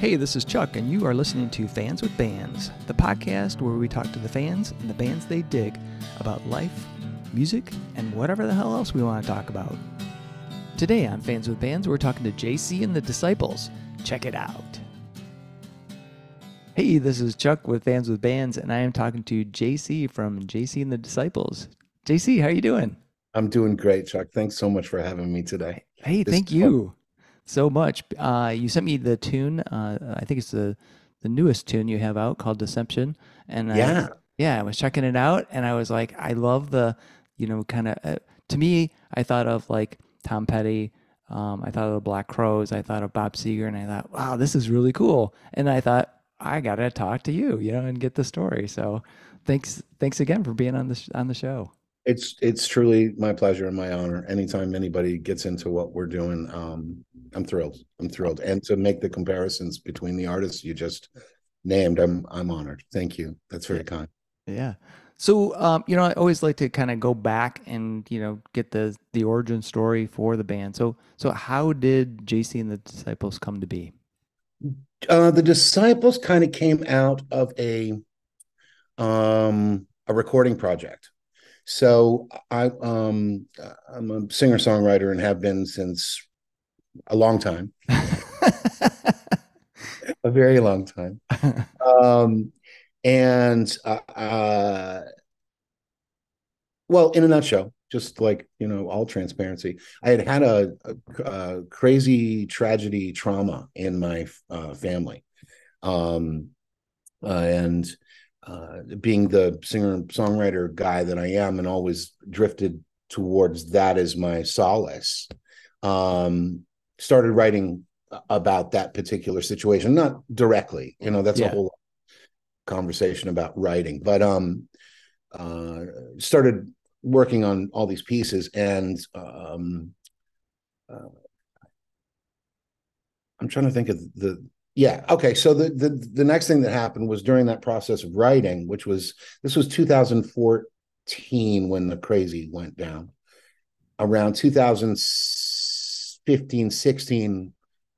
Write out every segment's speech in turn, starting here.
Hey, this is Chuck, and you are listening to Fans with Bands, the podcast where we talk to the fans and the bands they dig about life, music, and whatever the hell else we want to talk about. Today on Fans with Bands, we're talking to JC and the Disciples. Check it out. Hey, this is Chuck with Fans with Bands, and I am talking to JC from JC and the Disciples. JC, how are you doing? I'm doing great, Chuck. Thanks so much for having me today. Hey, This thank you. fun. So much. Uh, you sent me the tune. Uh, I think it's the the newest tune you have out called Deception, and I, Yeah. yeah, I was checking it out, and I was like, I love the, you know, kind of. Uh, to me, I thought of like Tom Petty. Um, I thought of the Black Crowes. I thought of Bob Seger, and I thought, wow, this is really cool. And I thought, I gotta talk to you, you know, and get the story. So, thanks, thanks again for being on the sh- on the show. It's it's truly my pleasure and my honor. Anytime anybody gets into what we're doing, um, I'm thrilled. I'm thrilled. And to make the comparisons between the artists you just named, I'm I'm honored. Thank you. That's very kind. Yeah. So, um, you know, I always like to kind of go back and you know get the the origin story for the band. So, so how did JC and the Disciples come to be? Uh, the disciples kind of came out of a um a recording project. So I um I'm a singer songwriter and have been since a long time, a very long time. um, and uh, uh, well, in a nutshell, just like you know, all transparency, I had had a, a, a crazy tragedy trauma in my uh, family, um, uh, and uh, being the singer songwriter guy that I am, and always drifted towards that as my solace. Um, started writing about that particular situation, not directly, you know, that's Yeah. a whole conversation about writing, but um, uh, started working on all these pieces and um, uh, I'm trying to think of the yeah okay so the, the the next thing that happened was during that process of writing which was this was 2014 when the crazy went down around 2015 16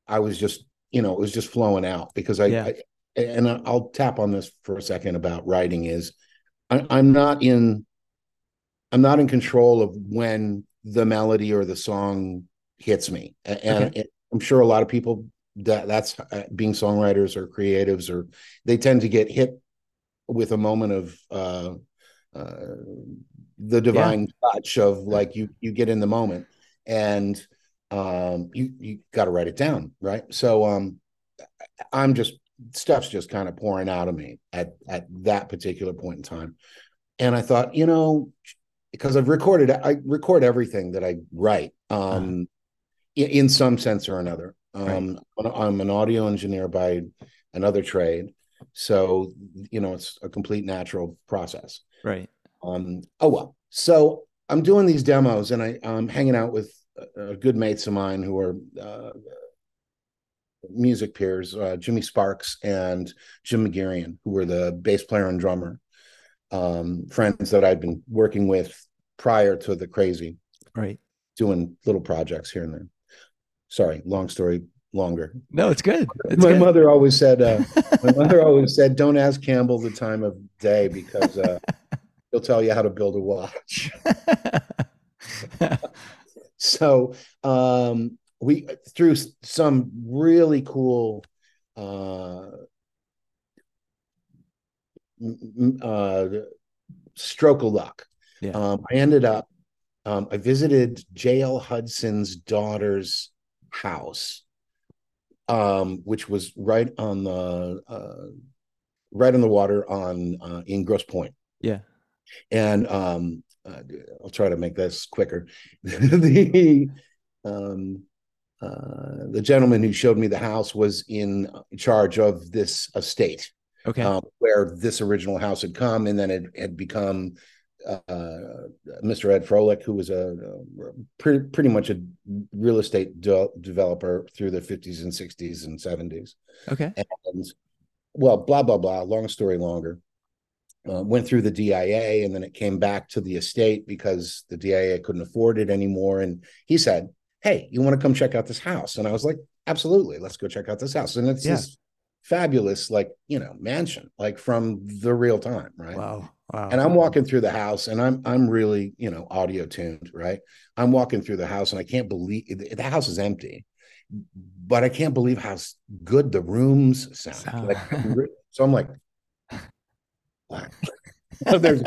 I was just you know it was just flowing out because I, Yeah. I and I'll tap on this for a second about writing is I, I'm not in I'm not in control of when the melody or the song hits me, and, Okay. and I'm sure a lot of people that that's uh, being songwriters or creatives or they tend to get hit with a moment of uh, uh, the divine touch of like you you get in the moment and um, you you got to write it down, right? So um, I'm just stuff's just kind of pouring out of me at at that particular point in time, and I thought, you know, because I've recorded, I record everything that I write, um, in, in some sense or another. Um, I'm an audio engineer by another trade, so you know it's a complete natural process. Right. Um, oh well, so I'm doing these demos and I, I'm hanging out with uh, good mates of mine who are uh, music peers, uh, Jimmy Sparks and Jim McGarrian, who were the bass player and drummer, um, friends that I'd been working with prior to the crazy, Right. doing little projects here and there. Sorry, long story longer. No, it's good. It's my good. mother always said, uh, my mother always said, don't ask Campbell the time of day because uh, he'll tell you how to build a watch. so um we through some really cool uh uh stroke of luck Yeah. um i ended up um i visited jl hudson's daughter's house um which was right on the uh right on the water on uh in Grosse Pointe yeah. and um uh, I'll try to make this quicker. the um uh the gentleman who showed me the house was in charge of this estate Okay. um, where this original house had come and then it had become uh, Mr. Ed Froelich, who was a, a pretty, pretty much a real estate de- developer through the 50s and 60s and 70s okay. and well, blah blah blah. Long story longer. Uh, went through the DIA and then it came back to the estate because the DIA couldn't afford it anymore. And he said, "Hey, you want to come check out this house?" And I was like, "Absolutely, let's go check out this house." And it's Yeah. this fabulous, like you know, mansion, like from the real time, right? Wow. Wow. And I'm walking through the house, and I'm I'm really you know audio tuned, right? I'm walking through the house, and I can't believe the house is empty, but I can't believe how good the rooms sound. Sound. Like, so I'm like, wow. So there's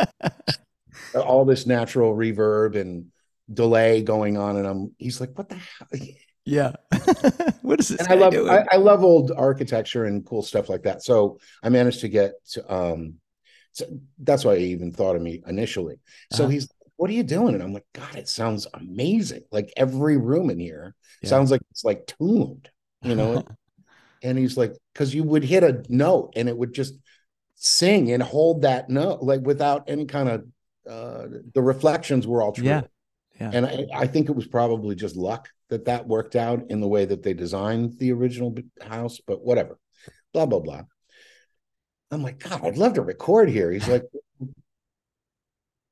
all this natural reverb and delay going on, and I'm he's like, what the hell? yeah. what is this? and I love? I, I love old architecture and cool stuff like that. So I managed to get to, um so that's why he even thought of me initially. So Uh-huh. he's what are you doing? And I'm like, God, it sounds amazing. Like every room in here Yeah. sounds like it's like tuned, you know. and he's like, because you would hit a note and it would just sing and hold that note, like without any kind of uh the reflections were all true. Yeah. Yeah. And I, I think it was probably just luck that that worked out in the way that they designed the original house, but whatever. Blah blah blah. I'm like, God, I'd love to record here. He's like,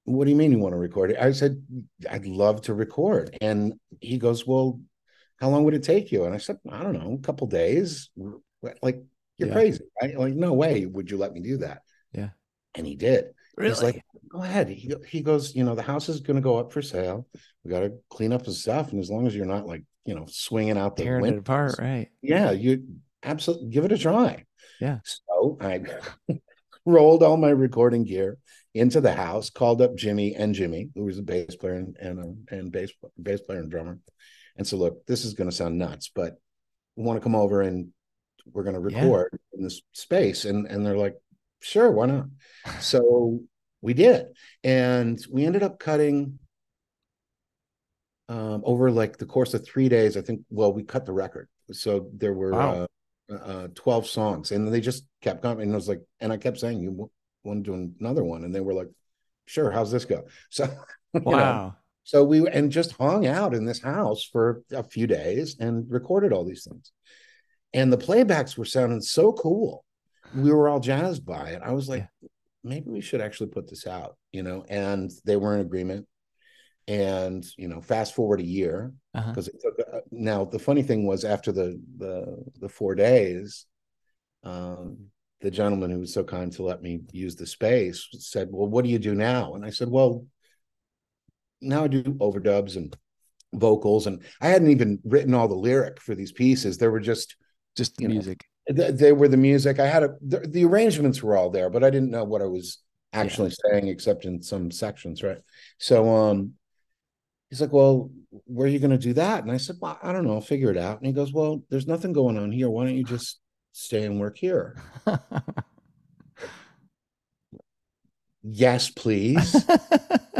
What do you mean you want to record it? I said, I'd love to record. And he goes, Well, how long would it take you? And I said, I don't know, a couple days. Like, you're Yeah. crazy. Right? Like, no way would you let me do that. Yeah. And he did. really? He's like, go ahead. He, he goes, you know, the house is going to go up for sale. We got to clean up the stuff. And as long as you're not like, you know, swinging out the tearing it windows, apart, right? yeah, you absolutely give it a try. Yeah. So I rolled all my recording gear into the house, called up Jimmy and Jimmy, who was a bass player and and, a, and bass bass player and drummer, and said, "Look, this is going to sound nuts, but we want to come over and we're going to Yeah. record in this space." And and they're like, "Sure, why not?" So we did, and we ended up cutting um, over like the course of three days. I think. Well, we cut the record, so there were Wow. uh, uh, twelve songs, and they just kept coming. And I was like, and I kept saying, "You want to do another one?" And they were like, "Sure, how's this go?" So, you know, Wow. so we and just hung out in this house for a few days and recorded all these things. And the playbacks were sounding so cool. We were all jazzed by it. I was like, maybe we should actually put this out, you know. And they were in agreement. And you know, fast forward a year Uh-huh. because took. Uh, now the funny thing was after the the the four days, um, the gentleman who was so kind to let me use the space said, "Well, what do you do now?" And I said, "Well, now I do overdubs and vocals, and I hadn't even written all the lyric for these pieces. They were just Just the know, music. th- they were the music. I had a the, the arrangements were all there, but I didn't know what I was actually saying except in some sections, right? So um he's like, Well, where are you gonna do that? And I said, Well, I don't know, I'll figure it out. And he goes, Well, there's nothing going on here. Why don't you just stay and work here? Yes, please.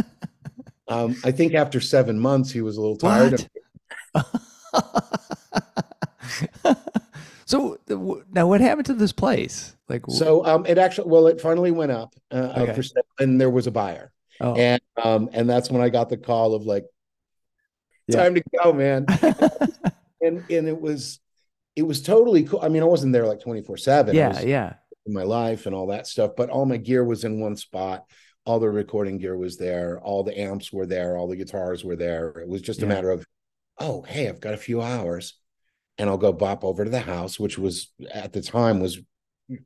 um, I think after seven months he was a little tired of so now, what happened to this place? Like, So um, it actually, well, it finally went up, uh, uh, Okay. for and there was a buyer, oh, and um, and that's when I got the call of like, Yeah. time to go, man, and and it was, it was totally cool. I mean, I wasn't there like twenty four seven. yeah, yeah, in my life and all that stuff, but all my gear was in one spot. All the recording gear was there. All the amps were there. All the guitars were there. It was just a matter of, oh, hey, I've got a few hours, and I'll go bop over to the house, which was at the time was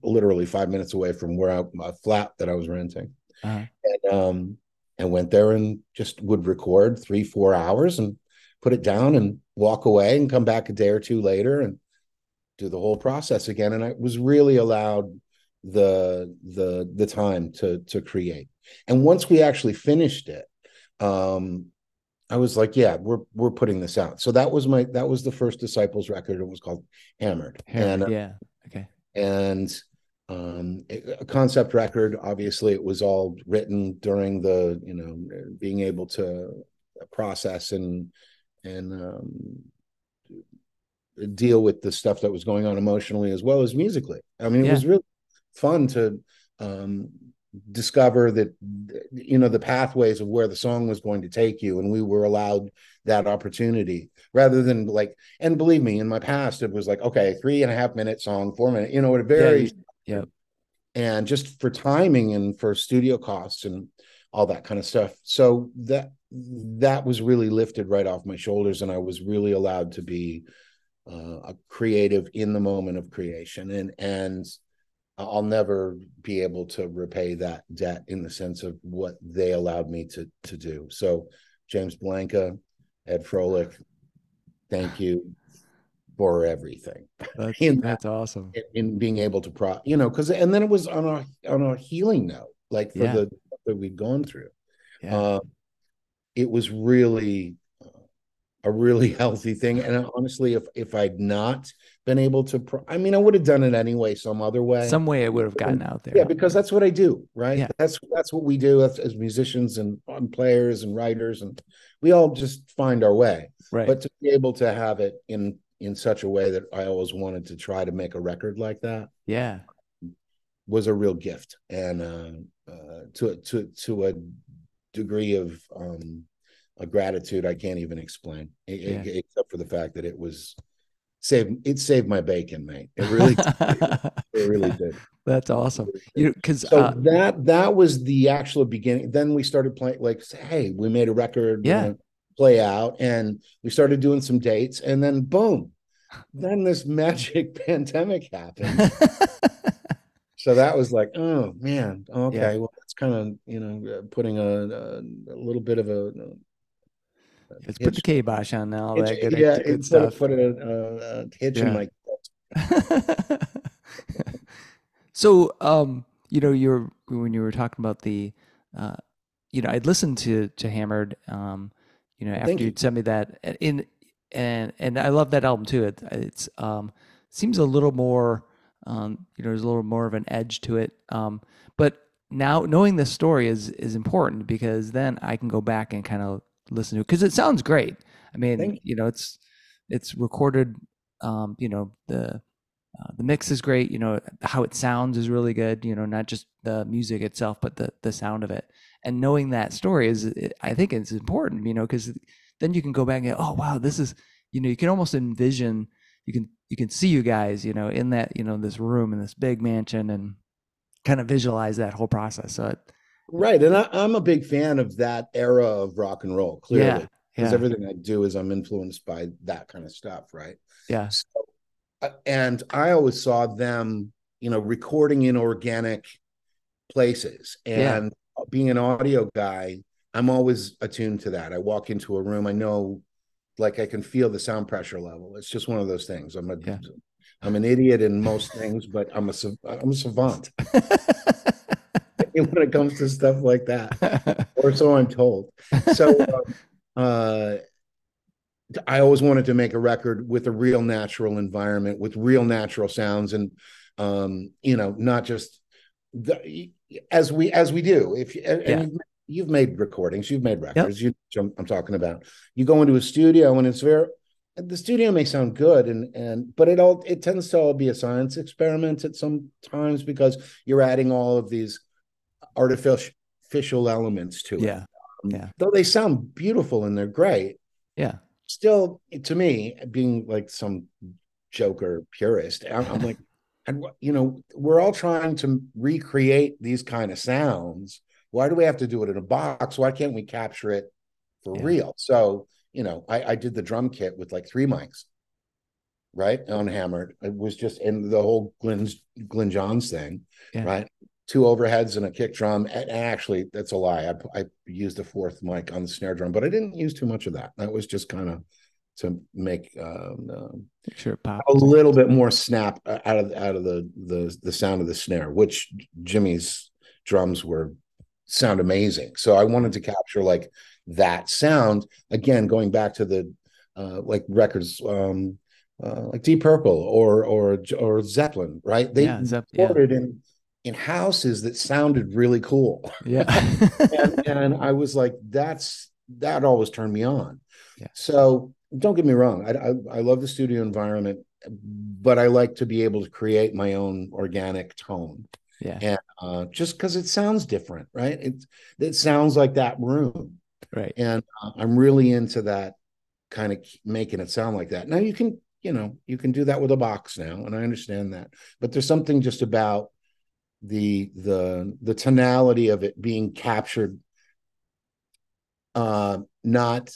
literally five minutes away from where my flat that I was renting, uh-huh. and um, and went there and just would record three, four hours and put it down and walk away and come back a day or two later and do the whole process again. And I was really allowed the the the time to to create. And once we actually finished it, um, I was like, yeah, we're we're putting this out. So that was my that was the first Disciples record. It was called Hammered. Hammered, and uh, yeah, okay, and um a concept record obviously it was all written during the you know being able to process and and um deal with the stuff that was going on emotionally as well as musically i mean it Yeah. was really fun to um discover that you know the pathways of where the song was going to take you and we were allowed that opportunity rather than like and believe me in my past it was like okay three and a half minute song four minute you know it very yeah. and just for timing and for studio costs and all that kind of stuff so that that was really lifted right off my shoulders and i was really allowed to be uh, a creative in the moment of creation, and and I'll never be able to repay that debt in the sense of what they allowed me to to do. So, James Blanca, Ed Froelich, thank you for everything. That's, in, that's awesome. In being able to pro, you know, because and then it was on a on a healing note, like for yeah. the that we'd gone through. Yeah. Uh, it was really a really healthy thing. And honestly, if if I'd not been able to, pro- I mean, I would have done it anyway, some other way. Some way I would have gotten out there. Yeah, because that's what I do, right? Yeah. That's that's what we do as, as musicians and, and players and writers, and we all just find our way. Right. But to be able to have it in in such a way that I always wanted to try to make a record like that. Yeah. Was a real gift, and uh, uh, to to to a degree of um, a gratitude I can't even explain, yeah. except for the fact that it was saved. It saved my bacon, mate. It really, it really did. That's awesome. You because so uh, that that was the actual beginning. Then we started playing. Like, hey, we made a record. Yeah. Play out, and we started doing some dates, and then boom, then this magic pandemic happened. so that was like, oh man, okay, yeah. well, that's kind of you know putting a, a, a, little bit of a Let's put the kibosh on now. All that good, yeah, good stuff. Put a, a, a hitch yeah. in my. so, um, you know, you're when you were talking about the, uh, you know, I'd listened to to Hammered, um, you know, after you'd sent me that in, and and I love that album too. It, it's um seems a little more, um, you know, there's a little more of an edge to it. Um, but now knowing this story is is important because then I can go back and kind of listen to it because it sounds great. I mean, Thank you know, it's it's recorded. Um, you know, the uh, the mix is great. You know, how it sounds is really good. You know, not just the music itself, but the the sound of it. And knowing that story is, I think, it's important. You know, because then you can go back and go, oh wow, this is. You know, you can almost envision. You can you can see you guys. You know, in that you know this room in this big mansion and kind of visualize that whole process. So it, Right. And I, am a big fan of that era of rock and roll, clearly. Because yeah, everything I do is I'm influenced by that kind of stuff, right? Yeah. So, uh, and I always saw them, you know, recording in organic places. And yeah. being an audio guy, I'm always attuned to that. I walk into a room, I know like I can feel the sound pressure level. It's just one of those things. I'm a yeah. I'm an idiot in most things, but I'm a I'm a savant. when it comes to stuff like that, or so I'm told. So, um, uh, I always wanted to make a record with a real natural environment, with real natural sounds, and um, you know, not just the, as we as we do. If yeah. you've, you've, made recordings, you've made records. Yep. You, I'm talking about. You go into a studio and it's very the studio may sound good and and but it all it tends to all be a science experiment at some times because you're adding all of these artificial elements to it. Yeah. Um, yeah. Though they sound beautiful and they're great. Yeah. Still, to me, being like some Joker purist, I'm, I'm like, and you know, we're all trying to recreate these kind of sounds. Why do we have to do it in a box? Why can't we capture it for yeah. real? So, you know, I, I did the drum kit with like three mics, right? Unhammered. It was just in the whole Glyn Glyn Johns thing, yeah. right? two overheads and a kick drum. And actually, that's a lie. I, I used a fourth mic on the snare drum, but I didn't use too much of that. That was just kind of to make um, uh, sure a little bit more snap out of out of the the the sound of the snare, which Jimmy's drums were sound amazing. So I wanted to capture like that sound again, going back to the uh, like records. Um, uh, like Deep Purple or or or Zeppelin, right? They yeah, Zepp- recorded yeah. in in houses that sounded really cool. Yeah. and, and, I was like, that's that always turned me on. Yeah. So don't get me wrong. I, I, I love the studio environment, but I like to be able to create my own organic tone. Yeah. And uh, just because it sounds different, right? It it sounds like that room. Right. And uh, I'm really into that kind of making it sound like that. Now you can, you know, you can do that with a box now, and I understand that. But there's something just about the the the tonality of it being captured uh not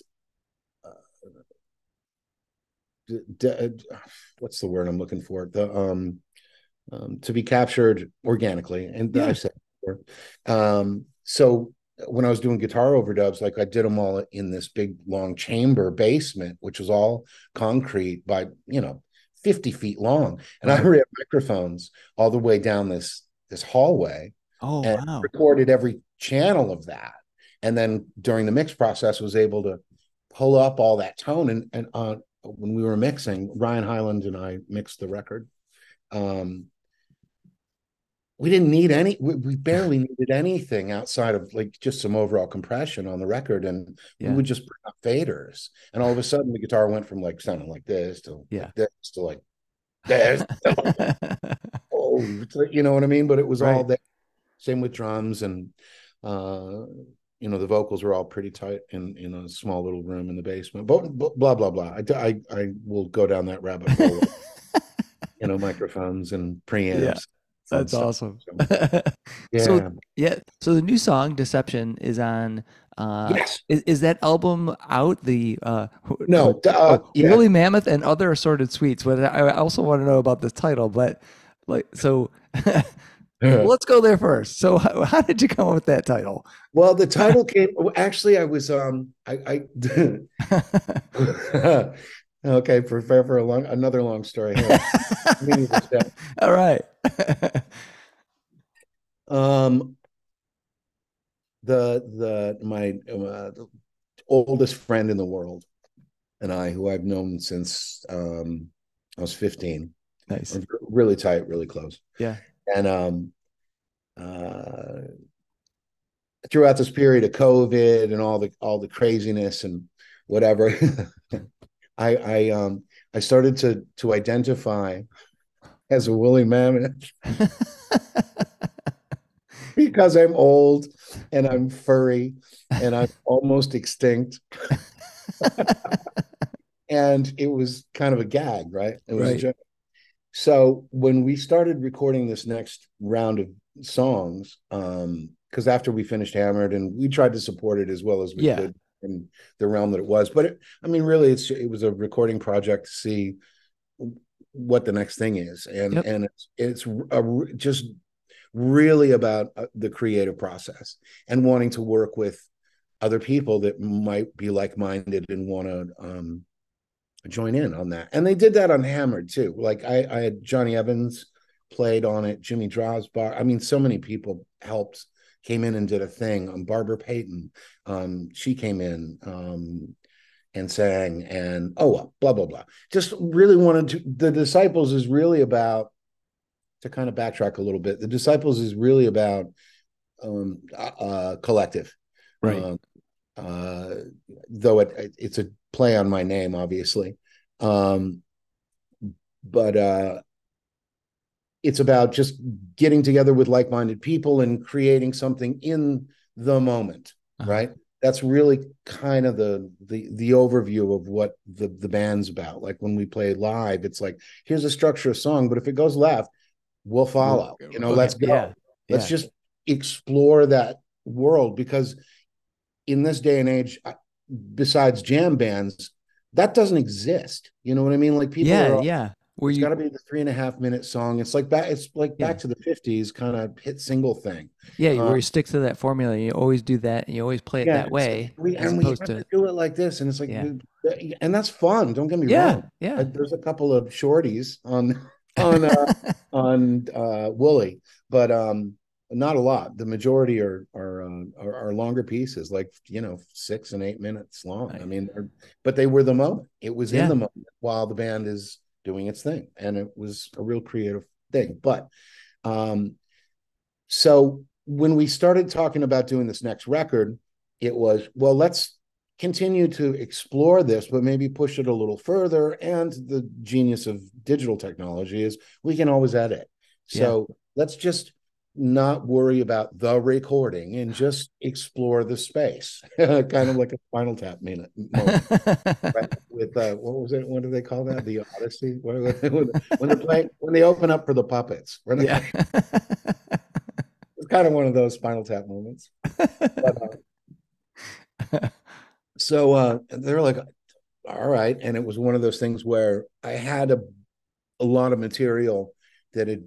uh, de- what's the word I'm looking for? The um, um to be captured organically, and Yeah. I said before. Um, so when I was doing guitar overdubs, like I did them all in this big long chamber basement, which was all concrete by you know 50 feet long, and I ran microphones all the way down this this hallway Oh and wow. recorded every channel of that and then during the mix process was able to pull up all that tone and and uh, when we were mixing ryan highland and i mixed the record um we didn't need any we, we barely needed anything outside of like just some overall compression on the record and Yeah. we would just bring up faders and all of a sudden the guitar went from like sounding like this to Yeah. like this to like this oh, you know what I mean? But it was all there. Same with drums and uh you know the vocals were all pretty tight in in a small little room in the basement. But, blah blah blah. I, I I will go down that rabbit hole. you know, microphones and preamps. Yeah, That's stuff. awesome. Yeah. So yeah, so the new song "Deception" is on. Uh, yes. is, is that album out? The uh, No. Uh, oh, yeah. Woolly Mammoth and other assorted sweets. But I I also want to know about the title. But like, so let's go there first. So how, how did you come up with that title? Well, the title came. Actually, I was um I I okay prepare for a long another long story here. Let me just step. All right. Um, the the my uh, oldest friend in the world and I, who I've known since um, I was fifteen, nice. We're really tight, really close. Yeah. And um, uh, throughout this period of COVID and all the all the craziness and whatever, I I um I started to to identify as a woolly mammoth because I'm old and I'm furry and I'm almost extinct. and it was kind of a gag, right? It was a Right. joke. So when we started recording this next round of songs, um, because after we finished Hammered and we tried to support it as well as we Yeah. could in the realm that it was, but it, I mean, really, it's it was a recording project to see what the next thing is, and Yep. and it's it's a, just really about uh, the creative process and wanting to work with other people that might be like-minded and want to um, join in on that and they did that on hammered too like i i had johnny evans played on it jimmy Drosbar. i mean so many people helped came in and did a thing. Um, barbara payton um, she came in um, and sang and oh well, blah blah blah. Just really wanted to the disciples is really about to kind of backtrack a little bit the disciples is really about um uh collective. Right. um, uh though it it's a play on my name obviously. Um but uh it's about just getting together with like-minded people and creating something in the moment Uh-huh. right? That's really kind of the the the overview of what the the band's about. Like when we play live it's like here's a structure of song but if it goes left we'll follow you know let's go. Yeah, let's just explore that world because in this day and age besides jam bands that doesn't exist. You know what i mean? Like people yeah, are yeah. Where it's you got to be the three and a half minute song it's like back it's like Yeah. back to the 50s kind of hit single thing yeah, uh, where you stick to that formula. You always do that, and you always play it Yeah, that way, we, and we have to to do it like this and it's like Yeah. we- and that's fun don't get me yeah, wrong yeah. Uh, there's a couple of shorties on on uh, on uh woolly but um not a lot the majority are are uh, are, are longer pieces like you know six and eight minutes long i mean but they were the moment it was Yeah. in the moment while the band is doing its thing and it was a real creative thing. But um so when we started talking about doing this next record it was well let's continue to explore this but maybe push it a little further. And the genius of digital technology is we can always edit. So let's just not worry about the recording and just explore the space. Kind of like a spinal tap minute moment, right? with uh what was it? What do they call that? The odyssey? When, when they play when they open up for the puppets. They- yeah. it's kind of one of those spinal tap moments. But, uh, so uh they're like all right. And it was one of those things where I had a, a lot of material that had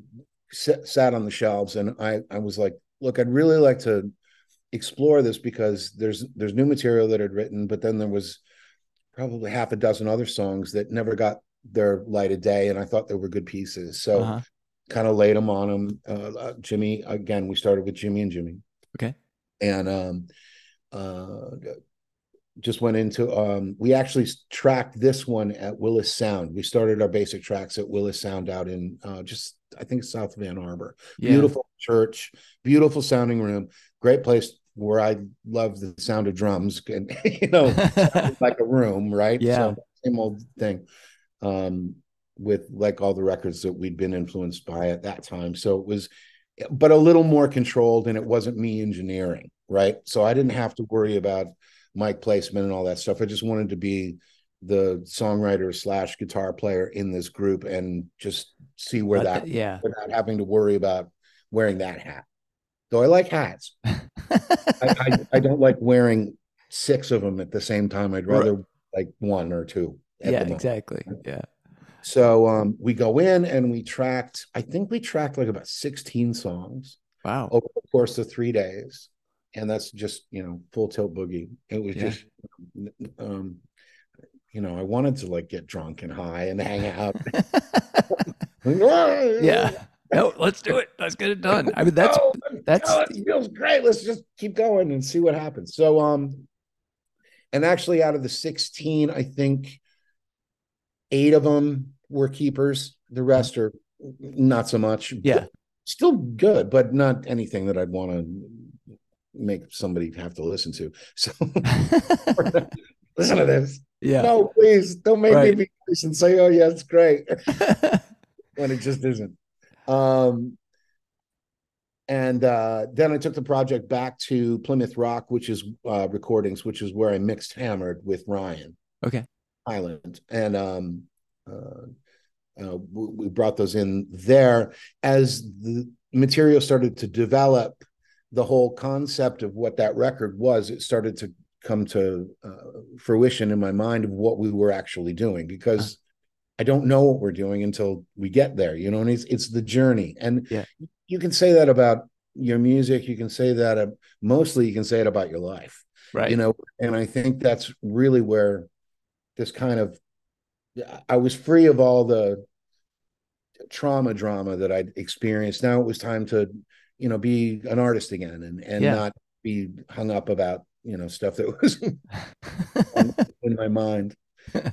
sat on the shelves. And I, I was like, look, I'd really like to explore this because there's there's new material that I'd written, but then there was probably half a dozen other songs that never got their light of day, and I thought they were good pieces. So uh-huh. kind of laid them on them. Uh, uh, Jimmy again, we started with Jimmy and Jimmy. Okay. And um, uh, just went into um, we actually tracked this one at Willis Sound. We started our basic tracks at Willis Sound out in uh, just I think South of Ann Arbor. Yeah. Beautiful church, beautiful sounding room, great place where I love the sound of drums and you know like a room, right? Yeah, so, same old thing. Um, with like all the records that we'd been influenced by at that time. So it was, but a little more controlled, and it wasn't me engineering, right? So I didn't have to worry about mic placement and all that stuff. I just wanted to be the songwriter slash guitar player in this group and just see where Let that yeah without having to worry about wearing that hat. Though I like hats, I, I, I, don't like wearing six of them at the same time. I'd rather right. like one or two. yeah, exactly. Yeah. So um, we go in and we tracked. I think we tracked like about sixteen songs. Wow. Over the course of three days and that's just you know full tilt boogie. It was yeah. just, um, you know, I wanted to like get drunk and high and hang out. yeah. No, let's do it. Let's get it done. I mean, that's oh, that's oh, it feels great. Let's just keep going and see what happens. So, um, and actually, out of the sixteen, I think eight of them were keepers. The rest are not so much. Yeah, still good, but not anything that I'd want to make somebody have to listen to. So listen to this. Yeah. No, please don't make right. me be nice and say, "Oh yeah, it's great," when it just isn't. Um, and uh, then I took the project back to Plymouth Rock, which is uh, recordings, which is where I mixed Hammered with Ryan. Okay. Island, and um, uh, uh, we brought those in there as the material started to develop the whole concept of what that record was, it started to come to uh, fruition in my mind of what we were actually doing because I don't know what we're doing until we get there, you know, and it's, it's the journey. And yeah. you can say that about your music. You can say that uh, mostly you can say it about your life, right? You know, and I think that's really where this kind of, I was free of all the trauma drama that I'd experienced. Now it was time to you know be an artist again and and yeah. not be hung up about you know stuff that was in my mind.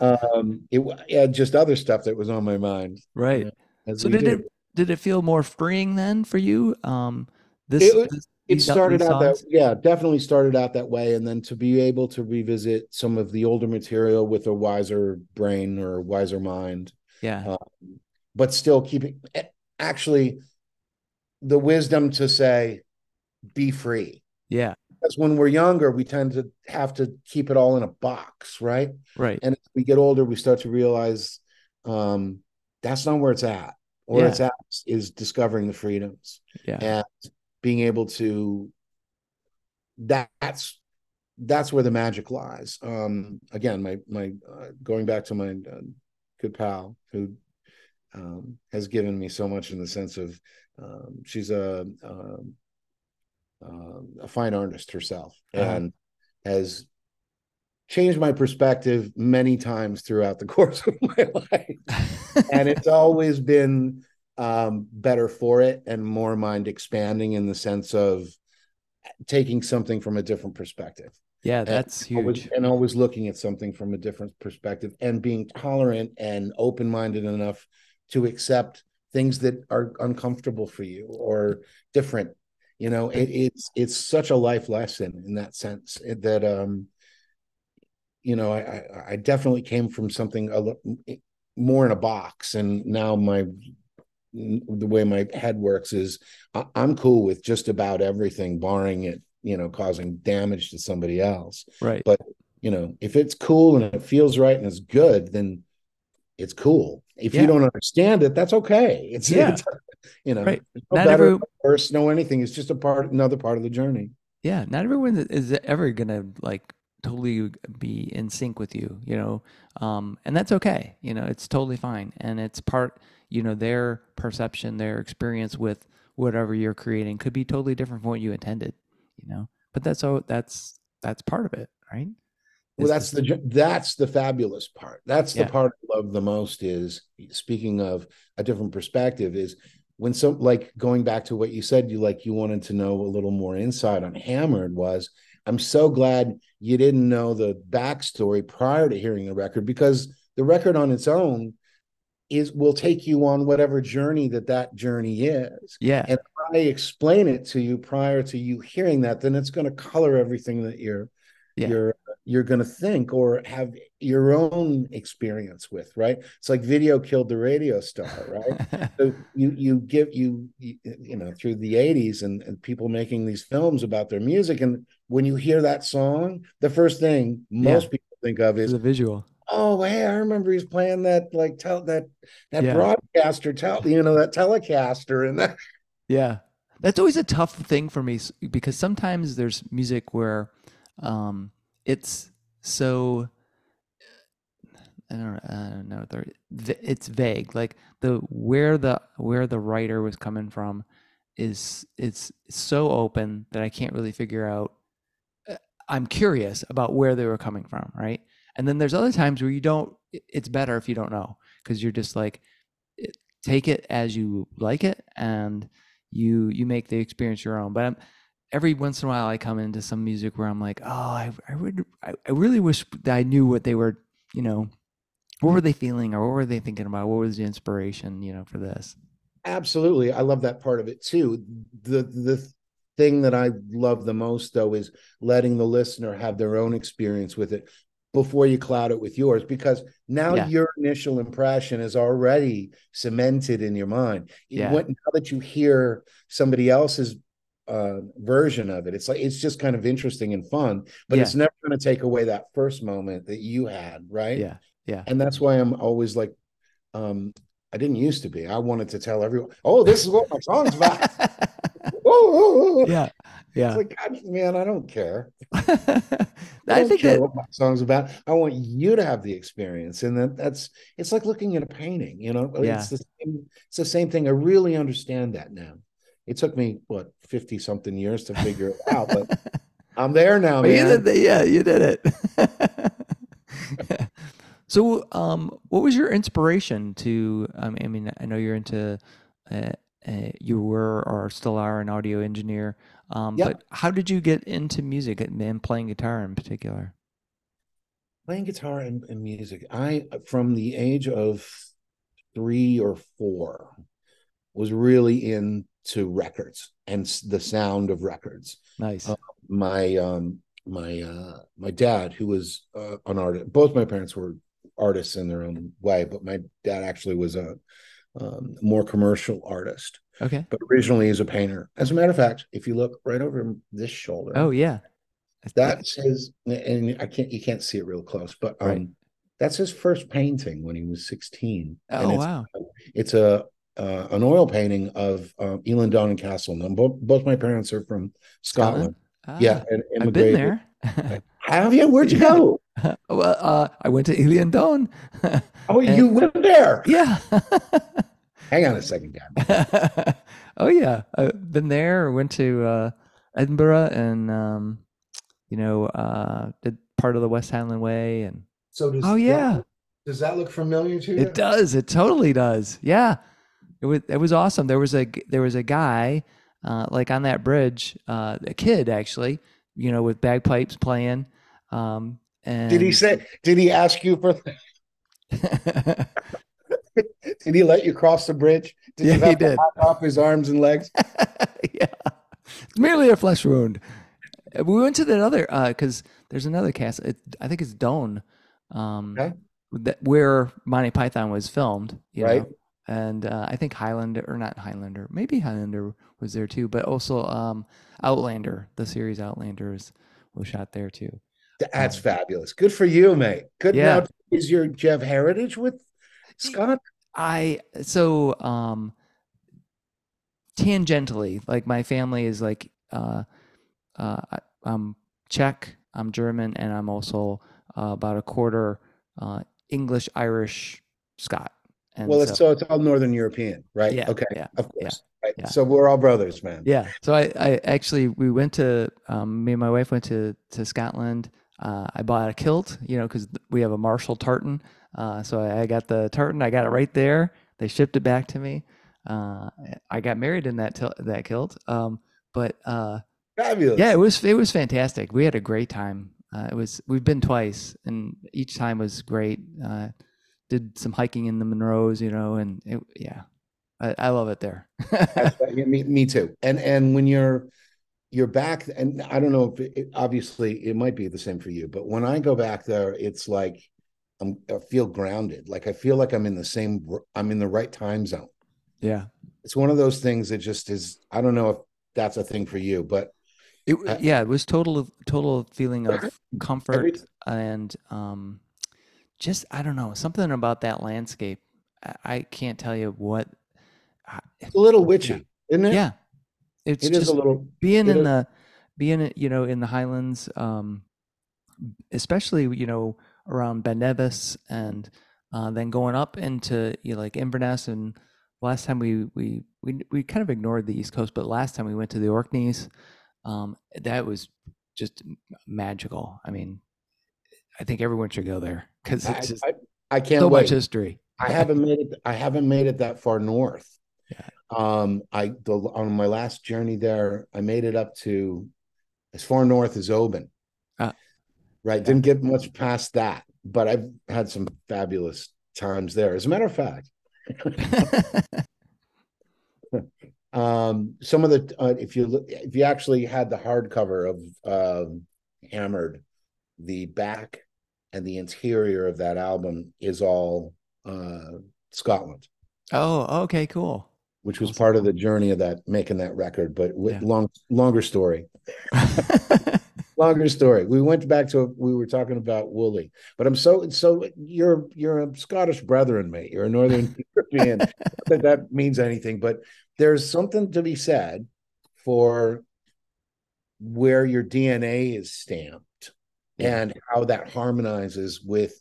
Um it yeah just other stuff that was on my mind right. you know, so did do. it did it feel more freeing then for you? Um this it, this, it started out that yeah definitely started out that way. And then to be able to revisit some of the older material with a wiser brain or wiser mind yeah. um, but still keeping actually the wisdom to say, be free. Yeah. Because when we're younger, we tend to have to keep it all in a box, right? Right. And as we get older, we start to realize um, that's not where it's at. Where yeah. it's at is discovering the freedoms. Yeah. And being able to that, that's that's where the magic lies. Um, again, my my uh, going back to my uh, good pal who um, has given me so much in the sense of um, she's a, um, um, a fine artist herself uh-huh. and has changed my perspective many times throughout the course of my life. And it's always been um, better for it and more mind expanding in the sense of taking something from a different perspective. Yeah that's and huge. always, and always looking at something from a different perspective and being tolerant and open-minded enough to accept things that are uncomfortable for you or different you know it, it's it's such a life lesson in that sense that um you know i i definitely came from something a, more in a box and now my the way my head works is i'm cool with just about everything barring it you know causing damage to somebody else. Right. But you know if it's cool and it feels right and it's good then it's cool. If yeah. you don't understand it, that's okay. It's yeah. It's, you know, right. no not better, every, worse, no anything. It's just a part, another part of the journey. Yeah, not everyone is ever gonna like totally be in sync with you, you know, um, and that's okay. You know, it's totally fine, and it's part, you know, their perception, their experience with whatever you're creating could be totally different from what you intended, you know. But that's so that's that's part of it, right? Well, that's the that's the fabulous part. That's the yeah. part I love the most. Is speaking of a different perspective, is when some like going back to what you said, you like you wanted to know a little more insight on Hammered. Was I'm so glad you didn't know the backstory prior to hearing the record because the record on its own is will take you on whatever journey that that journey is. Yeah. And if I explain it to you prior to you hearing that, then it's going to color everything that you're yeah. you're you're going to think or have your own experience with right it's like video killed the radio star right so you you give you, you know through the 80s and, and people making these films about their music and when you hear that song the first thing most yeah. people think of is the visual oh hey i remember he's playing that like tell that that yeah. broadcaster tell you know that telecaster and that yeah that's always a tough thing for me because sometimes there's music where um, it's so I don't, I don't know. It's vague. Like the where the where the writer was coming from is it's so open that I can't really figure out. Uh, I'm curious about where they were coming from, right? And then there's other times where you don't. It's better if you don't know because you're just like take it as you like it and you you make the experience your own. But I'm every once in a while I come into some music where I'm like, oh, I, I would, I, I really wish that I knew what they were, you know, what were they feeling or what were they thinking about? What was the inspiration, you know, for this? Absolutely. I love that part of it too. The, the thing that I love the most though is letting the listener have their own experience with it before you cloud it with yours because now yeah. your initial impression is already cemented in your mind. Yeah. When, now that you hear somebody else's uh, version of it. It's like it's just kind of interesting and fun, but yeah. it's never going to take away that first moment that you had, right? Yeah, yeah. And that's why I'm always like, um, I didn't used to be. I wanted to tell everyone, oh, this is what my song's about. whoa, Yeah, yeah. It's like, God, man, I don't care. I, I think care that... what my song's about. I want you to have the experience, and that that's it's like looking at a painting. You know, yeah. it's the same. It's the same thing. I really understand that now it took me what 50 something years to figure it out but i'm there now man. You did yeah you did it so um what was your inspiration to um, i mean i know you're into uh, uh, you were or still are an audio engineer um yep. but how did you get into music and playing guitar in particular playing guitar and, and music i from the age of three or four was really in to records and the sound of records. Nice. Uh, my um my uh my dad who was uh, an artist both my parents were artists in their own way but my dad actually was a um, more commercial artist. Okay. But originally he's a painter. As a matter of fact if you look right over this shoulder oh yeah. That's his and i can't you can't see it real close but um right. that's his first painting when he was 16 oh it's, wow. it's a uh, an oil painting of uh, Eilean Donan Castle. Now, both, both my parents are from Scotland. Ah, yeah, and I've been there. Have you? Where'd you go? well, uh, I went to Ellandone. oh, and, you went there? Yeah. Hang on a second, Dad. oh yeah, I've been there. Went to uh, Edinburgh and um, you know uh, did part of the West Highland Way and. So does oh yeah. That, does that look familiar to you? It does. It totally does. Yeah. It was it was awesome. There was a there was a guy uh, like on that bridge, uh, a kid actually, you know, with bagpipes playing. Um, and did he say? Did he ask you for? did he let you cross the bridge? Did yeah, he did. off his arms and legs. yeah, it's merely a flesh wound. We went to that other because uh, there's another cast. It, I think it's Doune, um, okay. that, where Monty Python was filmed. right. Know? And uh, I think Highlander or not Highlander, maybe Highlander was there too, but also um, Outlander, the series Outlander was, was shot there too. That's um, fabulous. Good for you, mate. Good. Yeah. Now, is your do you have heritage with Scott? I so um tangentially, like my family is like uh uh um Czech I'm German, and I'm also uh, about a quarter uh, English, Irish, Scot. And well, it's, so, it's all Northern European, right? Yeah. Okay. Yeah. Of course. Yeah, Right. yeah. So we're all brothers, man. Yeah. So I, I actually we went to um, me and my wife went to to Scotland. Uh, I bought a kilt, you know, because we have a Marshall tartan. Uh, so I, I got the tartan. I got it right there. They shipped it back to me. Uh, I got married in that til- that kilt. Um, but uh, Fabulous. yeah, it was it was fantastic. We had a great time. Uh, it was we've been twice, and each time was great. Did some hiking in the Munros, you know, and it, yeah, I, I love it there. Me, me too. And and when you're you're back, and I don't know if it, obviously it might be the same for you, but when I go back there, it's like I'm, I feel grounded. Like I feel like I'm in the same. I'm in the right time zone. yeah. It's one of those things that just is. I don't know if that's a thing for you, but It, yeah, it was total total feeling of every comfort and um, just I don't know something about that landscape. I, I can't tell you what. I- it's a little witchy, isn't it? Yeah, it's it is just a little. being in is- the being you know in the Highlands, um, especially you know around Ben Nevis and uh, then going up into you know, like Inverness and last time we we we we kind of ignored the East Coast, but last time we went to the Orkneys, um, that was just magical. I mean, I think everyone should go there because I, it's just I, I can't so wait. much history. I haven't made it. I haven't made it that far north. Yeah. Um, I the, on my last journey there, I made it up to as far north as Oban. Ah. right. Yeah. Didn't get much past that, but I've had some fabulous times there. As a matter of fact, um, some of the uh, if you look, if you actually had the hardcover of um, Hammered, the back and the interior of that album is all uh, Scotland, oh, okay, cool. which was Awesome. part of the journey of that making that record. But with Yeah. long, longer story, longer story. We went back to we were talking about Wooly, but I'm so so you're you're a Scottish brethren, mate. You're a Northern European. That that means anything, but there's something to be said for where your DNA is stamped Yeah. and how that harmonizes with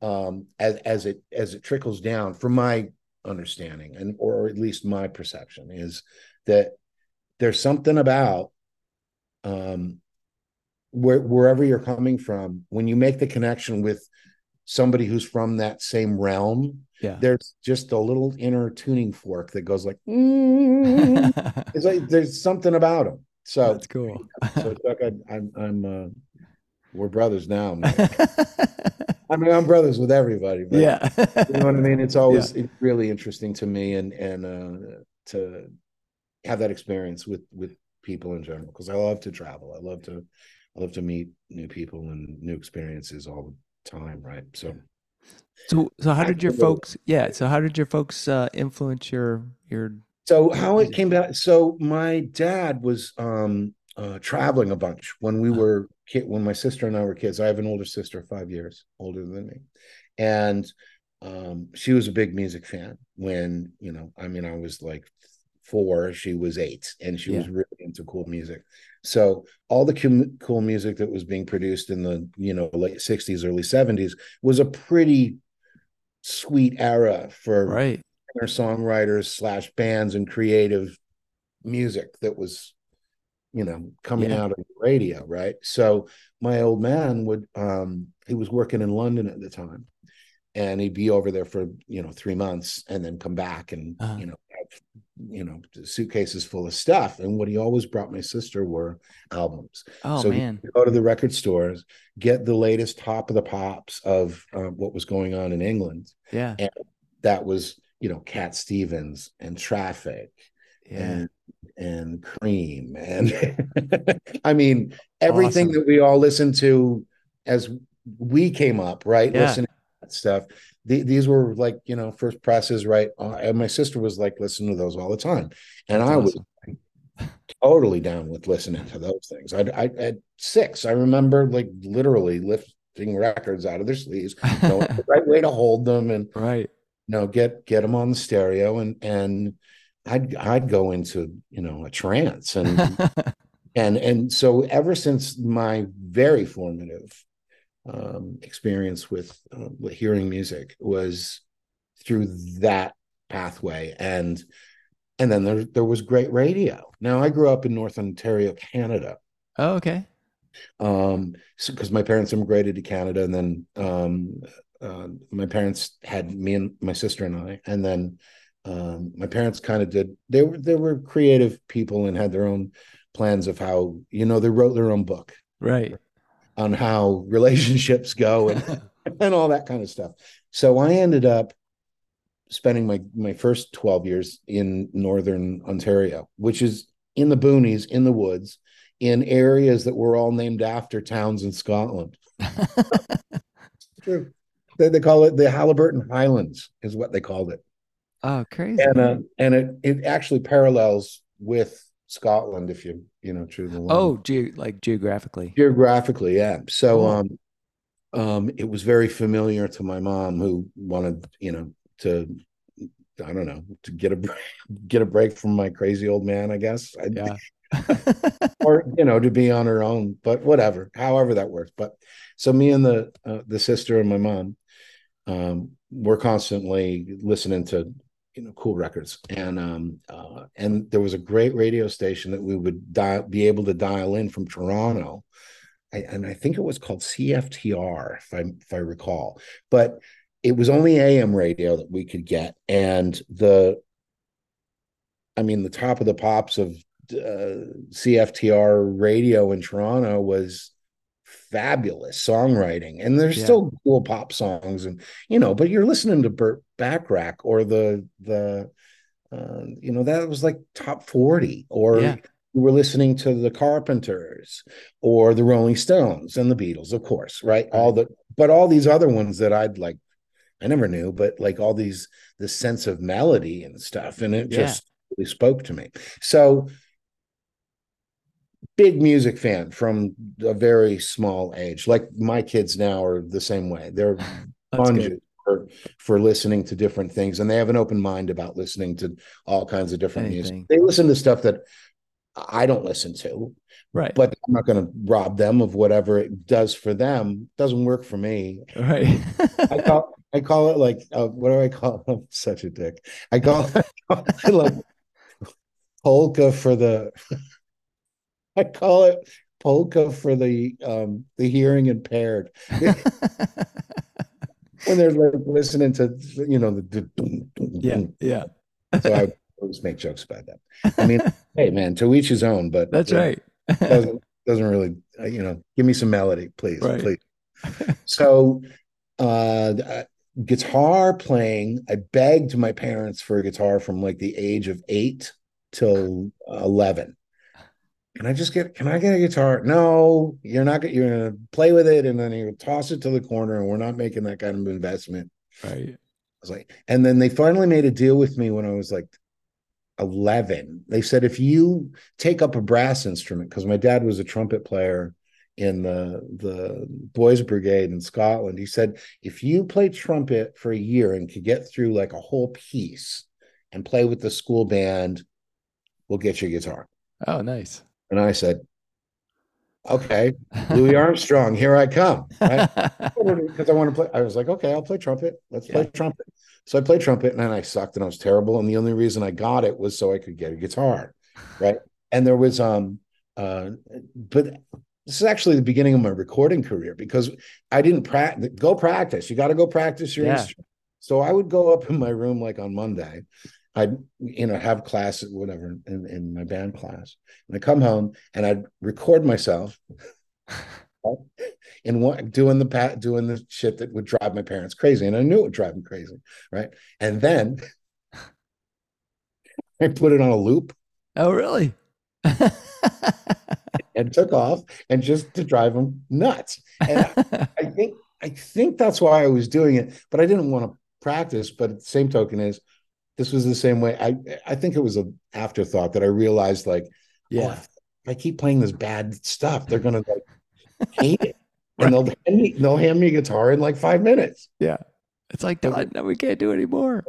um as as it as it trickles down from my understanding and or at least my perception is that there's something about um where wherever you're coming from when you make the connection with somebody who's from that same realm yeah. there's just a little inner tuning fork that goes like "Mm." it's like there's something about them so That's cool. so Chuck, I, I'm I'm uh we're brothers now. I mean I'm brothers with everybody but yeah. you know what I mean it's always it's really interesting to me and and uh to have that experience with with people in general because I love to travel I love to I love to meet new people and new experiences all the time right so So, so how did your folks? Yeah. So, how did your folks uh, influence your your? So how it came back. So my dad was um uh traveling a bunch when we were kid when my sister and I were kids. I have an older sister, five years older than me. And um she was a big music fan when, you know, I mean, I was like four, she was eight, and she was really into cool music. So all the cum- cool music that was being produced in the, you know, late 60s, early 70s was a pretty sweet era for Right. singer songwriters slash bands and creative music that was you know coming Yeah. out of the radio right so my old man would um he was working in london at the time and he'd be over there for you know three months and then come back and Uh-huh. you know have, you know suitcases full of stuff and what he always brought my sister were albums Oh so man. go to the record stores get the latest top of the pops of uh, what was going on in england Yeah. And that was you know Cat Stevens and Traffic Yeah. and and Cream and I mean everything Awesome. that we all listened to as we came up, right? Yeah. Listening to that stuff. The, these were like you know first presses, right? Uh, and my sister was like listening to those all the time, and That's I was awesome. totally down with listening to those things. I, I at six, I remember like literally lifting records out of their sleeves, knowing the right way to hold them, and right. you know get get them on the stereo and and i'd i'd go into you know a trance and and and so ever since my very formative um, experience with, uh, with hearing music was through that pathway and and then there there was great radio. Now i grew up in north ontario canada. Oh okay. Um because so, my parents immigrated to canada and then um uh, my parents had me and my sister and i and then um my parents kind of did they were they were creative people and had their own plans of how you know they wrote their own book right on how relationships go and and all that kind of stuff so i ended up spending my my first 12 years in northern Ontario, which is in the boonies, in the woods, in areas that were all named after towns in Scotland. true. They, they call it the Haliburton Highlands, is what they called it. Oh, crazy! And uh, and it it actually parallels with Scotland if you you know the oh ge- like geographically geographically yeah so cool. um um it was very familiar to my mom who wanted you know to I don't know to get a get a break from my crazy old man. I guess. Yeah. or you know to be on her own, but whatever. However that works. But so me and the uh, the sister and my mom, um, we're constantly listening to you know cool records and um uh, and there was a great radio station that we would be able to dial in from Toronto. I, and I think it was called CFTR, if I if I recall. But it was only AM radio that we could get, and the, I mean, the top of the pops of uh, CFTR radio in Toronto was fabulous songwriting, and there's yeah. still cool pop songs, and you know, but you're listening to Burt Bacharach or the the, uh, you know, that was like top forty, or yeah. we were listening to the Carpenters or the Rolling Stones and the Beatles, of course, right? right. All the, but all these other ones that I'd like I never knew, but like all these the sense of melody and stuff, and it yeah. just really spoke to me. So big music fan from a very small age. Like my kids now are the same way. They're sponges for, for listening to different things, and they have an open mind about listening to all kinds of different Anything. music. They listen to stuff that I don't listen to. Right. But I'm not going to rob them of whatever it does for them. It doesn't work for me. Right. I call I call it like uh, what do I call? I'm such a dick. I call it, like polka for the. I call it polka for the um the hearing impaired. when they're like listening to you know the yeah yeah. so I always make jokes about that. I mean, hey man, to each his own. But that's right. doesn't doesn't really uh, you know give me some melody, please, right. please. So uh guitar playing i begged my parents for a guitar from like the age of eight till 11 can i just get can i get a guitar no you're not you're gonna play with it and then you toss it to the corner and we're not making that kind of investment right i was like and then they finally made a deal with me when i was like 11 they said if you take up a brass instrument because my dad was a trumpet player in the the boys brigade in Scotland. He said if you play trumpet for a year and could get through like a whole piece and play with the school band, we'll get you a guitar. Oh, nice. And I said, okay, Louis Armstrong, here I come. Because right? I want to play. I was like, okay, I'll play trumpet. Let's yeah. play trumpet. So I played trumpet and then I sucked and I was terrible. And the only reason I got it was so I could get a guitar. Right. And there was um uh but this is actually the beginning of my recording career because I didn't practice. Go practice. You got to go practice your yeah. instrument. So I would go up in my room like on Monday. I'd you know have class whatever in, in my band class, and I come home and I'd record myself. in what doing the pat doing the shit that would drive my parents crazy and i knew it would drive them crazy right and then i put it on a loop oh really and took off and just to drive them nuts. And I, I think I think that's why I was doing it, but I didn't want to practice. But at the same token is this was the same way. I I think it was an afterthought that I realized like, oh, yeah, oh, if I keep playing this bad stuff, they're gonna like hate it. And they'll hand me they'll hand me a guitar in like five minutes. Yeah. It's like, no, no, we can't do it anymore.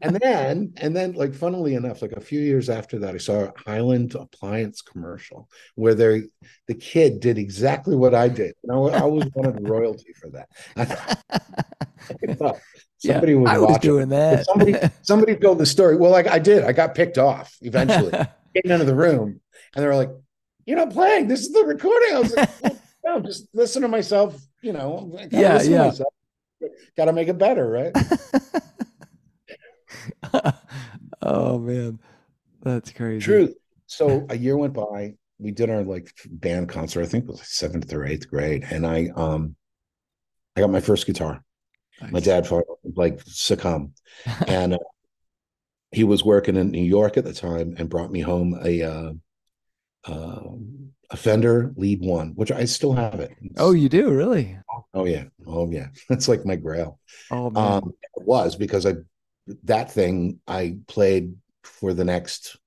and then, and then, like, funnily enough, like a few years after that, I saw a Highland appliance commercial where they, the kid did exactly what I did. And I, I always wanted royalty for that. I thought, somebody yeah, was, I was doing that. somebody, somebody told the story. Well, like I did, I got picked off eventually. Getting into the room, and they were like, "You're not playing. This is the recording." I was like, "No, just listen to myself." You know, yeah, yeah got to make it better, right? oh man, that's crazy. True. So a year went by. We did our like band concert. I think it was seventh or eighth grade, and I um, I got my first guitar. Nice. My dad fought like succumb, and uh, he was working in New York at the time and brought me home a uh, uh, a Fender Lead One, which I still have it. It's, oh, you do really? Oh yeah, oh yeah. That's like my grail. Oh man, um, it was because I that thing I played for the next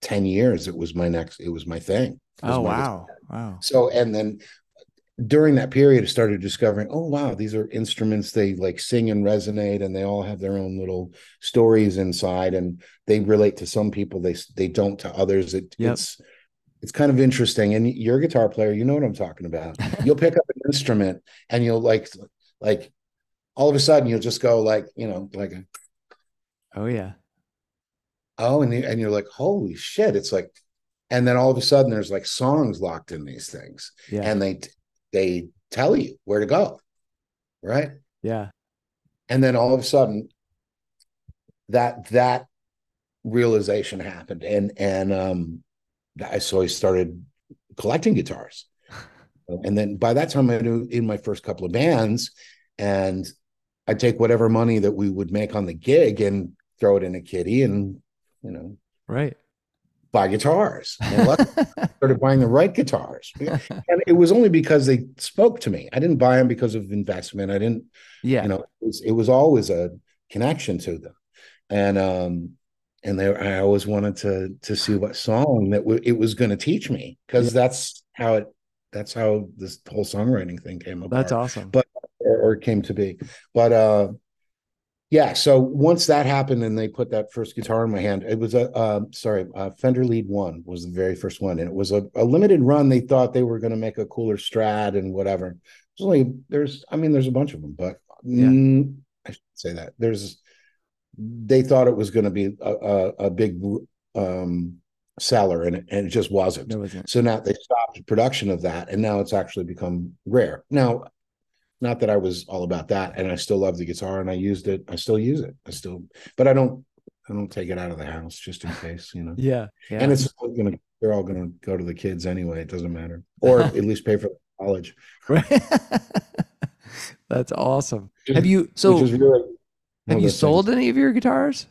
ten years. It was my next. It was my thing. oh wow, wow. So and then during that period, I started discovering, oh wow, these are instruments. They like sing and resonate, and they all have their own little stories inside, and they relate to some people. They they don't to others. It, yep. It's it's kind of interesting. And you're a guitar player, you know what I'm talking about. You'll pick up an instrument and you'll like like all of a sudden you'll just go like, you know, like oh yeah. Oh, and you, and you're like, holy shit. It's like, and then all of a sudden there's like songs locked in these things. Yeah. And they they tell you where to go. Right. Yeah. And then all of a sudden that that realization happened. And and um I so I started collecting guitars. and then by that time I knew in my first couple of bands and I'd take whatever money that we would make on the gig and throw it in a kitty and you know right buy guitars and started buying the right guitars and it was only because they spoke to me i didn't buy them because of investment i didn't yeah you know it was, it was always a connection to them and um and they, I always wanted to to see what song that w- it was going to teach me because yeah. that's how it that's how this whole songwriting thing came about. That's awesome. But or, or came to be. But uh yeah, so once that happened and they put that first guitar in my hand, it was a uh, sorry, uh, Fender Lead One was the very first one, and it was a, a limited run. They thought they were going to make a cooler Strat and whatever. There's only there's I mean there's a bunch of them, but yeah. mm, I should say that there's they thought it was going to be a, a, a big um, seller and it, and it just wasn't. wasn't. So now they stopped production of that and now it's actually become rare. Now, not that I was all about that and I still love the guitar and I used it. I still use it. I still, but I don't, I don't take it out of the house just in case, you know? Yeah. yeah. And it's all going to, they're all going to go to the kids anyway. It doesn't matter. Or at least pay for college. Right. That's awesome. Have you, so, really, have you sold things. any of your guitars?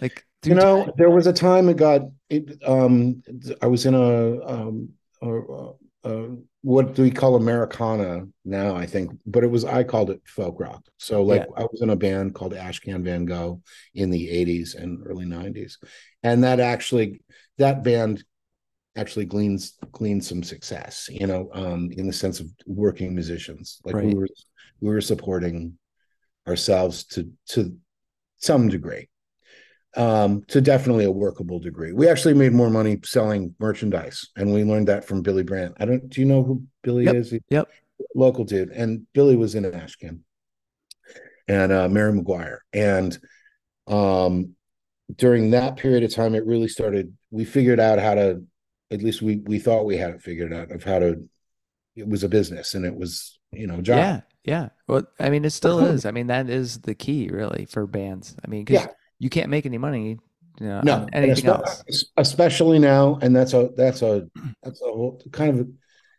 Like you know, there was a time it got it. Um, I was in a um, a, a, what do we call Americana now? I think, but it was I called it folk rock. So like yeah. I was in a band called Ashcan Van Gogh in the '80s and early '90s, and that actually that band actually gleans gleaned some success. You know, um, in the sense of working musicians. Like right. we were we were supporting ourselves to to some degree um, to definitely a workable degree. We actually made more money selling merchandise, and we learned that from Billy Brandt. I don't. Do you know who Billy yep. is? He, yep. Local dude, and Billy was in Ashcan, and uh, Mary McGuire, and um, during that period of time, it really started. We figured out how to. At least we we thought we had it figured out of how to. It was a business, and it was you know job. Yeah, yeah. Well, I mean, it still is. I mean, that is the key, really, for bands. I mean, because yeah. You can't make any money. You know, no, anything else. Especially now, and that's a that's a that's a kind of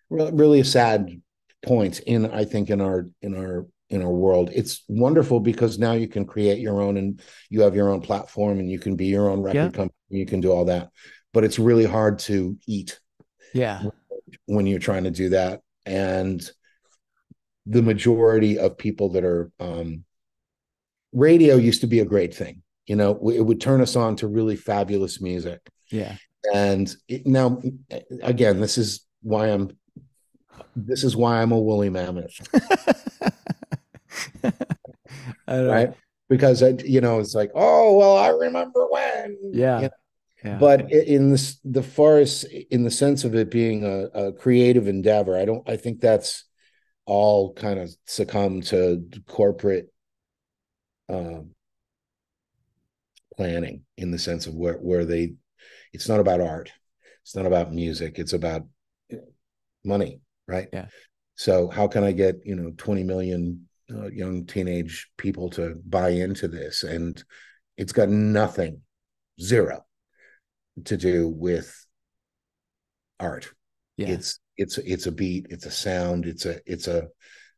really a sad point in I think in our in our in our world. It's wonderful because now you can create your own and you have your own platform and you can be your own record yeah. company. You can do all that, but it's really hard to eat. Yeah, when you're trying to do that, and the majority of people that are um, radio used to be a great thing you know it would turn us on to really fabulous music yeah and it, now again this is why i'm this is why i'm a woolly mammoth right? Because I, you know, it's like, oh well, I remember when. Yeah. You know? yeah. But in this, the forest, in the sense of it being a, a creative endeavor, I don't. I think that's all kind of succumb to corporate um, planning in the sense of where where they. It's not about art. It's not about music. It's about money, right? Yeah. So how can I get you know twenty million uh, young teenage people to buy into this? And it's got nothing, zero, to do with art. yeah. It's it's it's a beat, it's a sound, it's a it's a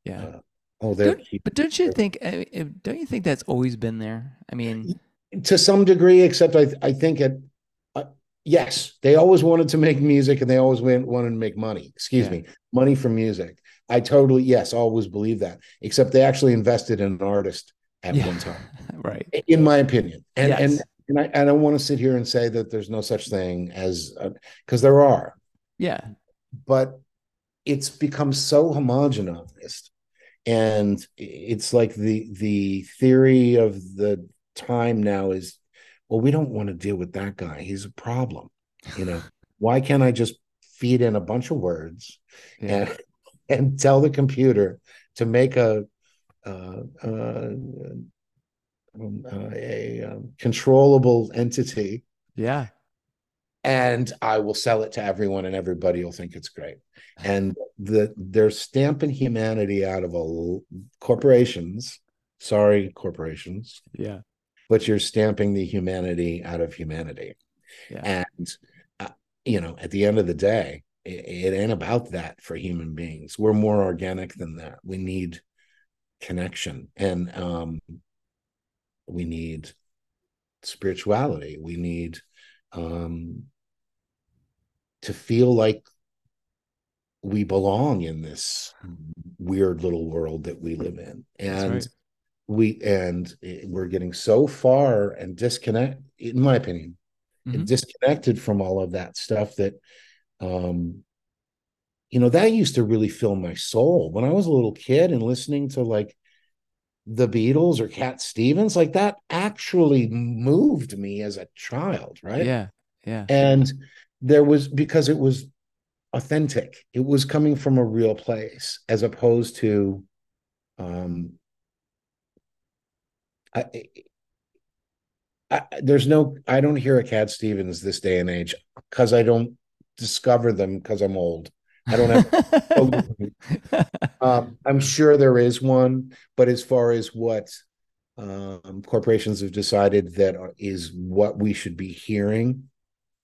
yeah. uh, oh there. But don't you think? Don't you think that's always been there? I mean, to some degree, except I I think it. Uh, yes, they always wanted to make music, and they always went, wanted to make money. Excuse Yeah. me, money from music. I totally yes, always believe that. Except they actually invested in an artist at Yeah. one time, right. in my opinion. And Yes. and and I, I don't want to sit here and say that there's no such thing as because there are, Yeah. but it's become so homogenized and it's like the the theory of the time now is well we don't want to deal with that guy he's a problem you know why can't i just feed in a bunch of words Yeah. and and tell the computer to make a uh, uh, um, uh, a um, controllable entity Yeah. and I will sell it to everyone, and everybody will think it's great. And the they're stamping humanity out of a corporations. Sorry, corporations, Yeah. But you're stamping the humanity out of humanity. Yeah. And uh, you know, at the end of the day, it, it ain't about that for human beings. We're more organic than that. We need connection, and um, we need spirituality. We need um, to feel like we belong in this weird little world that we live in and. We and we're getting so far and disconnect in my opinion Mhm. disconnected from all of that stuff that um you know that used to really fill my soul when i was a little kid and listening to like the beatles or cat stevens like that actually moved me as a child right Yeah. Yeah. and there was because it was authentic it was coming from a real place as opposed to um I, I there's no i don't hear a cat stevens this day and age because i don't discover them because i'm old i don't have um, i'm sure there is one but as far as what um, corporations have decided that is what we should be hearing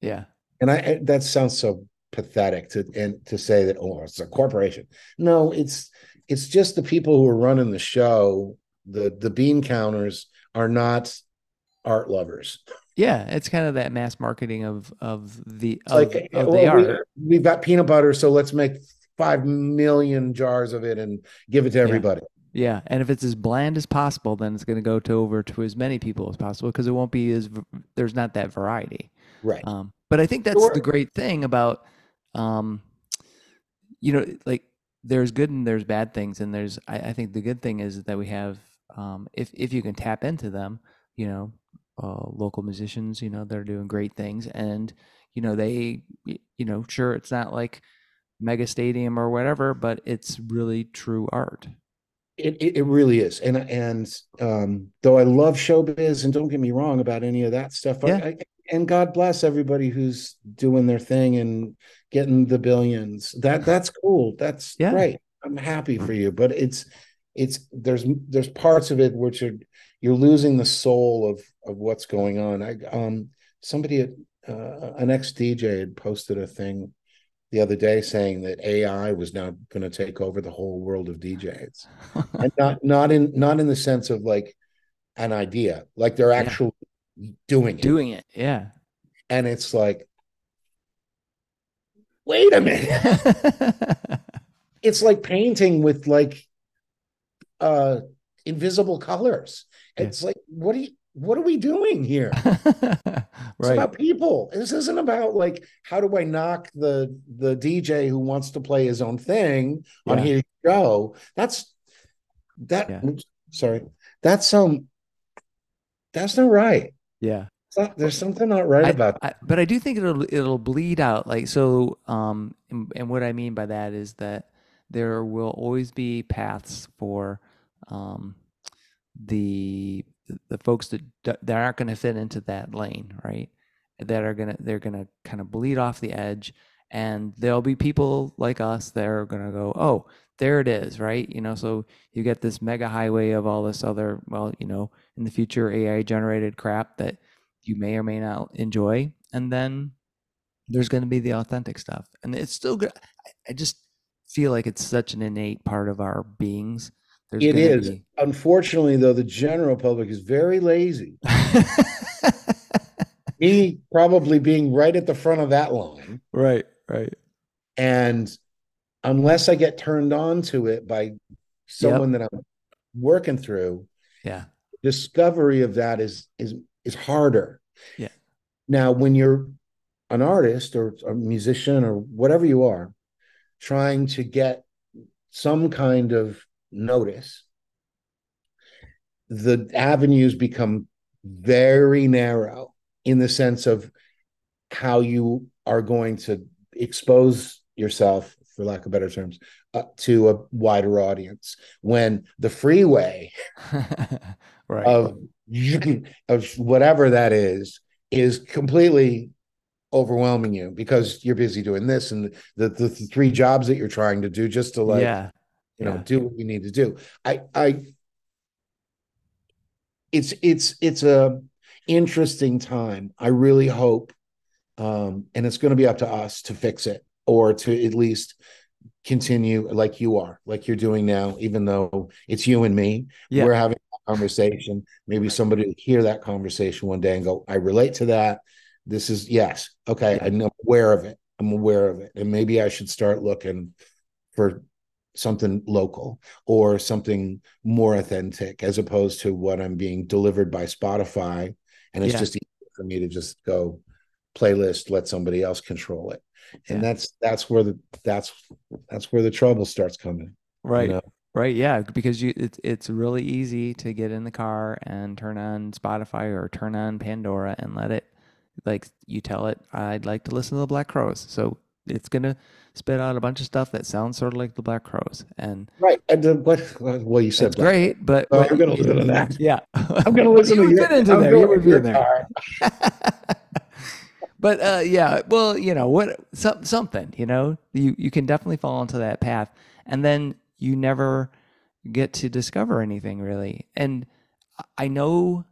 yeah. and I, I that sounds so pathetic to and to say that oh it's a corporation. No, it's it's just the people who are running the show. The the bean counters are not art lovers. Yeah. It's kind of that mass marketing of of the of, like of well, the we, art. we've got peanut butter, so let's make five million jars of it and give it to everybody. Yeah, and if it's as bland as possible, then it's going to go to over to as many people as possible because it won't be as there's not that variety. Right. Um, but I think that's Sure. the great thing about, um, you know, like there's good and there's bad things, and there's I, I think the good thing is that we have um, if if you can tap into them, you know, uh, local musicians, you know, they're doing great things, and you know they, you know, sure it's not like mega stadium or whatever, but it's really true art. It, it it really is, and and um, though I love showbiz, and don't get me wrong about any of that stuff. Yeah. I, and God bless everybody who's doing their thing and getting the billions. That that's cool. That's Yeah. great. I'm happy for you, but it's it's there's there's parts of it which are you're losing the soul of of what's going on. I um somebody at uh, an ex DJ had posted a thing the other day saying that AI was now going to take over the whole world of DJs and not not in not in the sense of like an idea like they're Yeah. actually doing it Doing it, yeah. and it's like wait a minute it's like painting with like uh invisible colors Yeah. it's like what are you what are we doing here it's about people this isn't about like how do i knock the the dj who wants to play his own thing on Yeah. his show that's that Yeah. oops, sorry that's um that's not right. Yeah. Not, there's something not right I, about I, but I do think it'll it'll bleed out. Like so, um, and, and, what I mean by that is that there will always be paths for, um, the the folks that that aren't going to fit into that lane, right? That are gonna they're gonna kind of bleed off the edge, and there'll be people like us that are gonna go, oh, there it is, right? You know, so you get this mega highway of all this other, well, you know, in the future AI generated crap that you may or may not enjoy, and then there's going to be the authentic stuff, and it's still good. I just feel like it's such an innate part of our beings. There's it is. Be... Unfortunately, though, the general public is very lazy. Me probably being right at the front of that line. Right, right. And unless I get turned on to it by someone yep. that I'm working through, yeah, discovery of that is is is harder. Yeah. Now, when you're an artist or a musician or whatever you are, trying to get some kind of notice, the avenues become very narrow in the sense of how you are going to expose yourself, for lack of better terms, uh, to a wider audience. When the freeway right. of of whatever that is is completely overwhelming you because you're busy doing this and the, the, the three jobs that you're trying to do just to like yeah you know yeah. do what you need to do i i it's it's it's a interesting time i really hope um and it's going to be up to us to fix it or to at least continue like you are like you're doing now even though it's you and me yeah. we're having a conversation. Maybe somebody will hear that conversation one day and go, I relate to that. This is yes. Okay. I'm aware of it. I'm aware of it. And maybe I should start looking for something local or something more authentic as opposed to what I'm being delivered by Spotify. And it's yeah. just easy for me to just go playlist, let somebody else control it. And yeah. that's that's where the that's that's where the trouble starts coming. Right. You know? Right, yeah, because you it's it's really easy to get in the car and turn on Spotify or turn on Pandora and let it like you tell it I'd like to listen to the Black Crowes. So it's gonna spit out a bunch of stuff that sounds sort of like the Black Crowes. And right, and what well you said great, but, oh, I'm gonna listen to that. Yeah, I'm gonna listen to you. Into there. You would be in there. but uh, yeah, well, you know what, some, something, you know, you you can definitely fall into that path, and then you never get to discover anything really. And I know,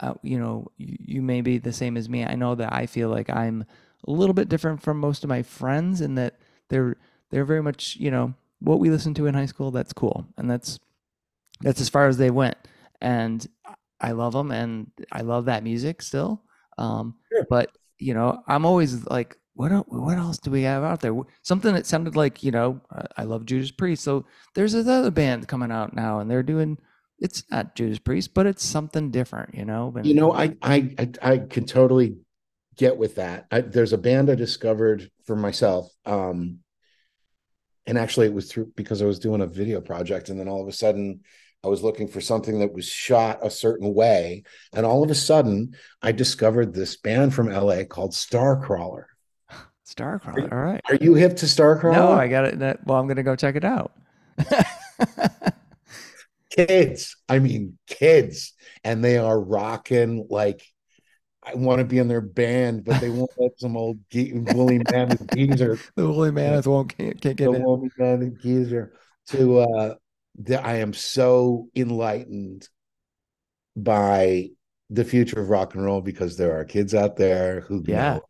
uh, you know, you, you may be the same as me. I know that I feel like I'm a little bit different from most of my friends in that they're they're very much you know what we listened to in high school. That's cool, and that's that's as far as they went. And I love them, and I love that music still. Um, sure. But you know, I'm always like what what else do we have out there? Something that sounded like you know I love Judas Priest. So there's another band coming out now, and they're doing it's not Judas Priest, but it's something different, you know. you know, I I, I can totally get with that. I, there's a band I discovered for myself, um, and actually it was through because I was doing a video project, and then all of a sudden I was looking for something that was shot a certain way, and all of a sudden I discovered this band from LA called Starcrawler Starcrawler. All right. Are you hip to Starcrawler? No, I got it. Well, I'm going to go check it out. kids, I mean, kids, and they are rocking like I want to be in their band, but they won't let some old ge- woolly mammoth geezer. The woolly mammoth won't can't, can't get the in. woolly mammoth geezer. To uh, the, I am so enlightened by the future of rock and roll because there are kids out there who yeah. know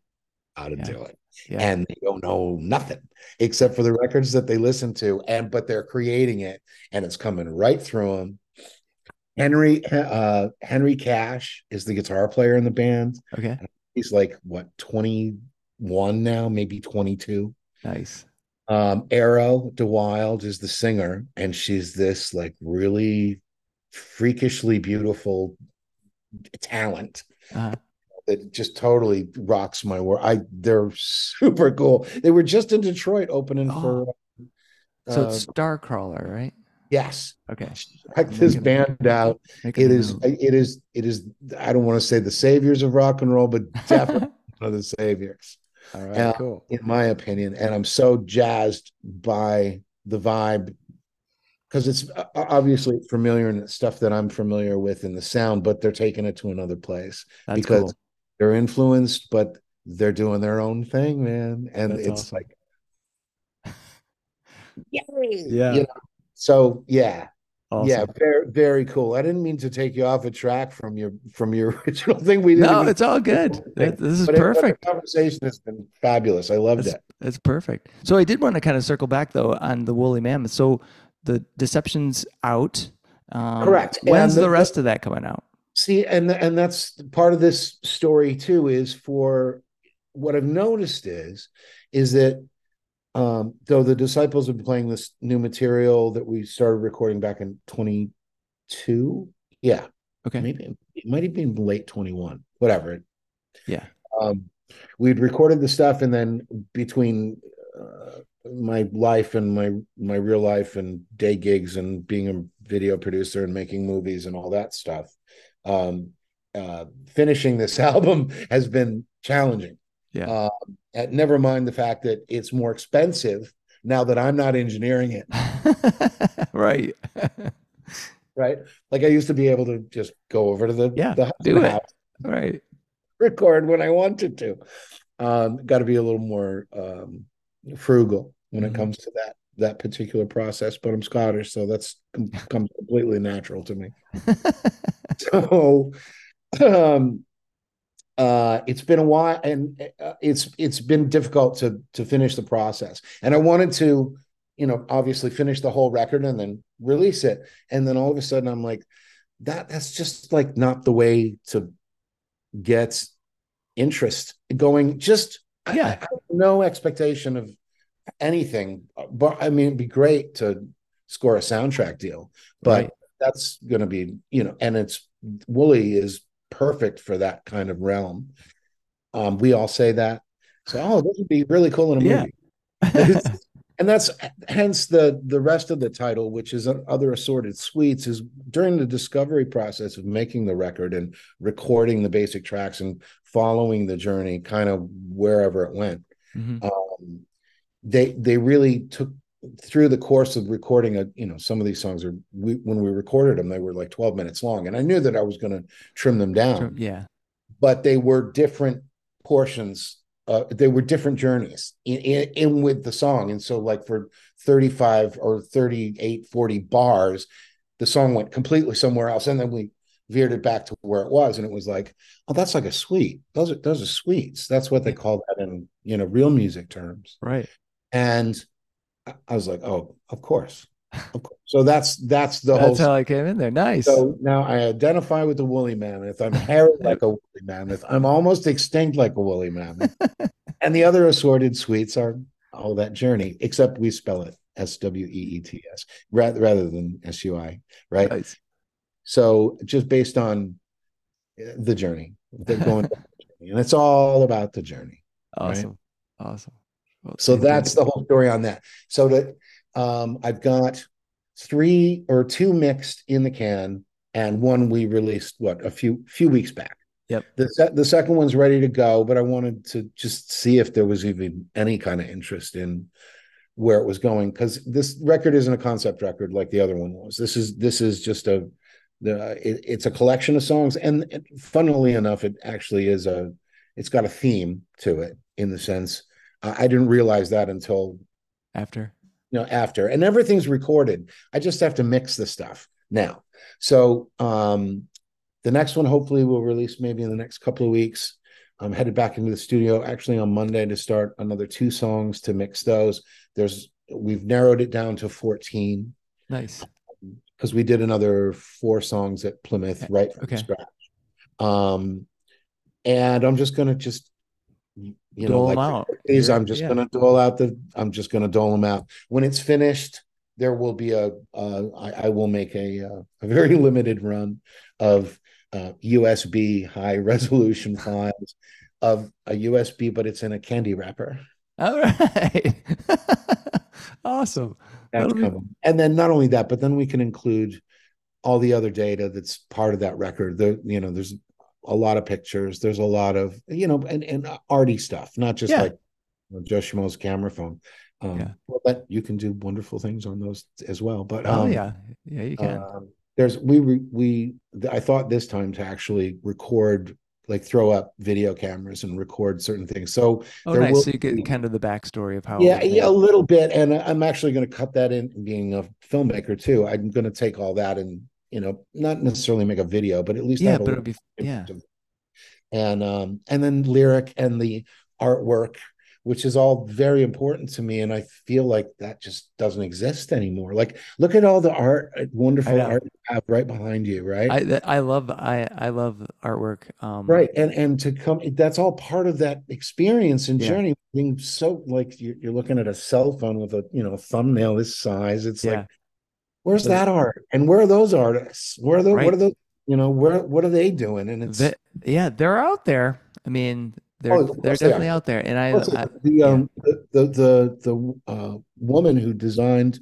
how to yeah. do it yeah. and they don't know nothing except for the records that they listen to and but they're creating it and it's coming right through them henry uh Henri Cash is the guitar player in the band okay he's like what 21 now maybe 22 nice um Arrow de Wilde is the singer and she's this like really freakishly beautiful talent uh-huh that just totally rocks my world. I they're super cool. They were just in Detroit opening oh. for. Uh, so it's Starcrawler, right? Yes. Okay. Check this band out. It is, it is, it is, I don't want to say the saviors of rock and roll, but definitely one of the saviors. All right, uh, cool. In my opinion. And I'm so jazzed by the vibe because it's uh, obviously familiar and stuff that I'm familiar with in the sound, but they're taking it to another place That's because cool. they're influenced, but they're doing their own thing, man. And That's it's awesome. like, Yeah. you know, so yeah, Awesome. yeah, very very cool. I didn't mean to take you off a track from your from your original thing. We didn't No, it's all good. That- This is but it- the perfect. conversation has been fabulous. I loved That's, it. that's perfect. So I did want to kind of circle back though on the woolly mammoth. So the deception's out. Um, Correct. When's the, the- rest of that coming out? See, and and that's part of this story too. Is for what I've noticed is is that um, though the disciples have been playing this new material that we started recording back in twenty two, yeah, Okay. maybe it might have been late twenty one, whatever. Yeah. um, we'd recorded the stuff, and then between uh, my life and my my real life and day gigs and being a video producer and making movies and all that stuff, um, uh, finishing this album has been challenging. Yeah. Um, and never mind the fact that it's more expensive now that I'm not engineering it. right. Right, like I used to be able to just go over to the Yeah, the do it. house right. record when I wanted to. Um, got to be a little more um, frugal when Mhm. it comes to that that particular process. But I'm Scottish, so that's com- comes completely natural to me. So, um, uh, it's been a while, and uh, it's it's been difficult to to finish the process. And I wanted to, you know, obviously finish the whole record and then release it. And then all of a sudden, I'm like, that that's just like not the way to get interest going. Just Yeah. I, I no expectation of anything, but I mean, it'd be great to score a soundtrack deal, but Right. that's going to be, you know, and it's Wooly is perfect for that kind of realm. Um, we all say that. So, oh, this would be really cool in a Yeah. movie. and that's hence the the rest of the title, which is other assorted sweets, is during the discovery process of making the record and recording the basic tracks and following the journey, kind of wherever it went Mhm. um, they they really took through the course of recording a you know some of these songs are we when we recorded them they were like 12 minutes long and i knew that i was going to trim them down. Yeah. but they were different portions uh, they were different journeys in, in, in with the song and so like for 35 or 38 40 bars the song went completely somewhere else and then we veered it back to where it was and it was like oh that's like a suite. Those are those are suites. That's what they call that in you know real music terms. Right. and I- was like, oh, of course. Of course. So that's that's the That's whole how I came in there. Nice. so now I identify with the woolly mammoth. I'm hairy like a woolly mammoth. I'm almost extinct like a woolly mammoth. and the other assorted sweets are all that journey, except we spell it S W E E T S rather rather than S U I, right? Nice. So just based on uh, the journey, they're going, and it's all about the journey. Awesome. Awesome. So that's the whole story on that. So that um, I've got three or two mixed in the can, and one we released what a few few weeks back. Yep. The the second one's ready to go, but I wanted to just see if there was even any kind of interest in where it was going because this record isn't a concept record like the other one was. This is this is just a the it, it's a collection of songs, and funnily enough, it actually is a it's got a theme to it in the sense I I didn't realize that until after. you know after. And everything's recorded. I just have to mix the stuff now. So um the next one hopefully will release maybe in the next couple of weeks. I'm headed back into the studio actually on monday to start another two songs to mix those. There's we've narrowed it down to 14 Nice. because we did another four songs at plymouth right from Okay. scratch. Um and i'm just gonna just you know Dole like 'em out. these i'm just yeah. gonna dole out the i'm just gonna dole them out when it's finished there will be a uh, I, I will make a uh, a very limited run of uh, usb high resolution files of a usb but it's in a candy wrapper All right. awesome. Be- And then not only that, but then we can include all the other data that's part of that record. The you know, there's a lot of pictures. There's a lot of you know, and and arty stuff, not just Yeah. like you know, Joe Schmo's camera phone. Um, Yeah. well, but you can do wonderful things on those as well. But Oh um, yeah, yeah, you can. um, there's we we I thought this time to actually record like throw up video cameras and record certain things. So oh, nice. will So you get kind of the backstory of how. yeah, yeah, a little bit, and I'm actually going to cut that in. Being a filmmaker too, I'm going to take all that and you know not necessarily make a video, but at least Yeah, but it'll be yeah. and um and then lyric and the artwork, which is all very important to me, and I feel like that just doesn't exist anymore. Like, look at all the art, uh, wonderful art you have right behind you, right? I I love I I love artwork. Um, right and and to come that's all part of that experience and Yeah. journey being so like you're, you're looking at a cell phone with a you know thumbnail this size it's Yeah. like where's that art? And where are those artists? Where are the Right. what are the you know where what are they doing? And it's The- yeah, they're out there. I mean, they're Oh, they're course they definitely out there. And I, I the um the the the, the uh woman who designed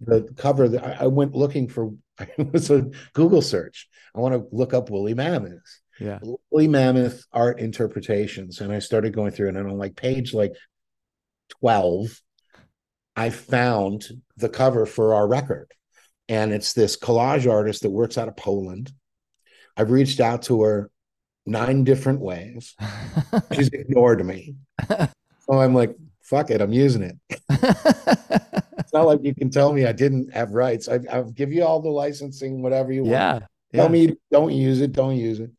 the cover that I, I went looking for it was a google search. I want to look up woolly mammoth. Yeah. woolly mammoth art interpretations. And i started going through it and on like page like 12 i found the cover for our record and it's this collage artist that works out of poland. I've reached out to her nine different ways. She's ignored me. So i'm like fuck it i'm using it. It's not like you can tell me i didn't have rights. I, i'll give you all the licensing whatever you want. Yeah. tell me don't use it don't use it.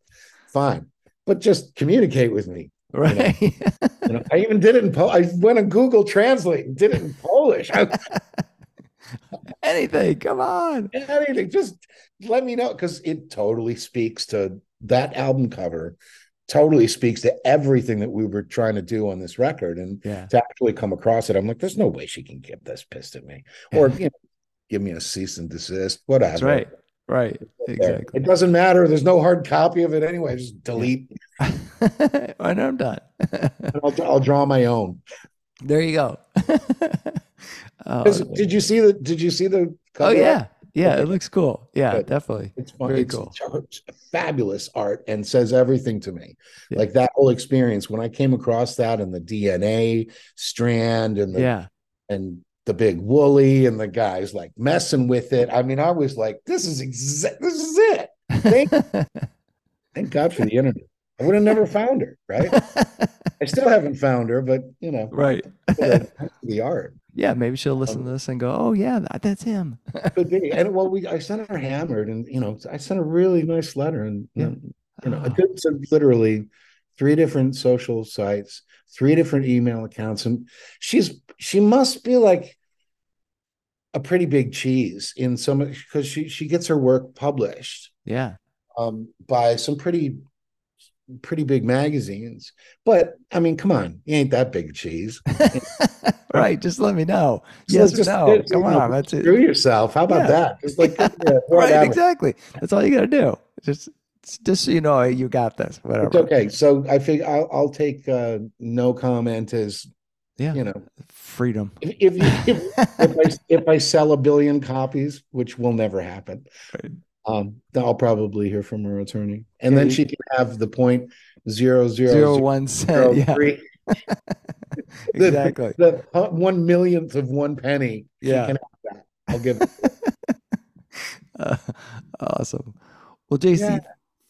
Fine. But just communicate with me Right. you know i even did it in Pol- i went on google translate and did it in polish. I, Anything. Come on. anything just let me know because it totally speaks to that album cover totally speaks to everything that we were trying to do on this record and Yeah. to actually come across it i'm like there's no way she can give this pissed at me or you know give me a cease and desist whatever That's right. Right. Exactly. it doesn't matter there's no hard copy of it anyway just delete I know I'm done. I'll, I'll draw my own there you go. Uh, oh, 'Cause did you see the did you see the oh cover art? yeah. Yeah. Okay. It looks cool. Yeah, Good. definitely. It's fun. Very it's cool. fabulous art and says everything to me. Yeah. Like that whole experience when I came across that and the DNA strand and the Yeah. and the big woolly and the guys like messing with it. I mean, I was like, this is exact. This is it. Thank, thank God for the internet. I would have never found her. Right. I still haven't found her, but you know, right. Uh, the art yeah. Maybe she'll listen Um, to this and go, "Oh yeah, that, that's him." could be. And well, we I sent her hammered, and you know, I sent a really nice letter, and you Yeah. you know, Oh. literally three different social sites, three different email accounts, and she's she must be like a pretty big cheese in some because she she gets her work published yeah. um by some pretty pretty big magazines. But I mean, come on, you ain't that big cheese. right. Just let me know. So yes just- no. Come you know, on. That's it. Screw yourself. How about Yeah. that? Just like yeah, Right. Exactly. That's all you gotta do. Just, just so you know, you got this. Whatever. It's okay. So I think I'll, I'll take uh, no comment as Yeah. you know Freedom. if if, if, if I if I sell a billion copies, which will never happen, Right. Um, I'll probably hear from her attorney, and then she can have the point zero zero Zero zero one zero cent. Yeah. three, the, Exactly. the one millionth of one penny. She Yeah. can have that. I'll give. It. Uh, awesome. Well, JC, Yeah.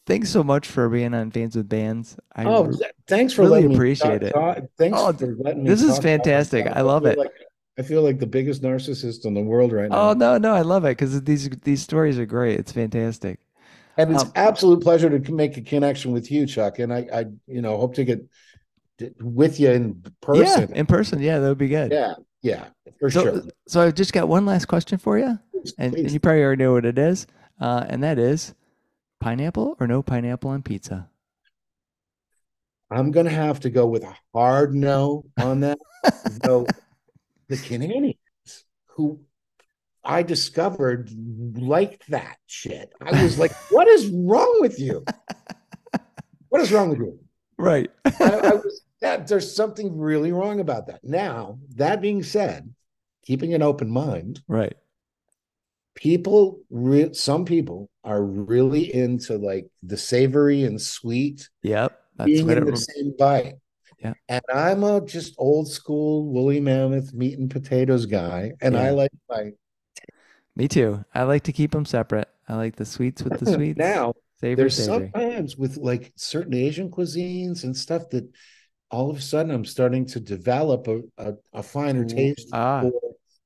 thanks so much for being on Fans with Bands. I Oh, r- th- thanks for really letting me appreciate talk- it. talk- Thanks Oh, for letting me. this is fantastic. I love it. Like, I feel like the biggest narcissist in the world right now. oh no, no, I love it because these these stories are great. It's fantastic. And it's Um, absolute pleasure to make a connection with you, Chuck. And I, I you know, hope to get with you in person. Yeah, in person. Yeah, that would be good. Yeah, yeah, for So, sure. so I've just got one last question for you, Please, and, and you probably already know what it is, uh, and that is pineapple or no pineapple on pizza. I'm gonna have to go with a hard no on that. so the Canadians who I discovered liked that shit. I was like, what is wrong with you? What is wrong with you? Right. I, I was that there's something really wrong about that. Now, that being said, keeping an open mind. Right. People, re- some people are really into like the savory and sweet Yep. That's being what in the rem- same bite. Yeah. And I'm a just old school woolly mammoth meat and potatoes guy, and I like my Me too. I like to keep them separate. I like the sweets with the sweets. now. savory, There's savory. sometimes with like certain Asian cuisines and stuff that all of a sudden I'm starting to develop a, a, a finer taste ah. for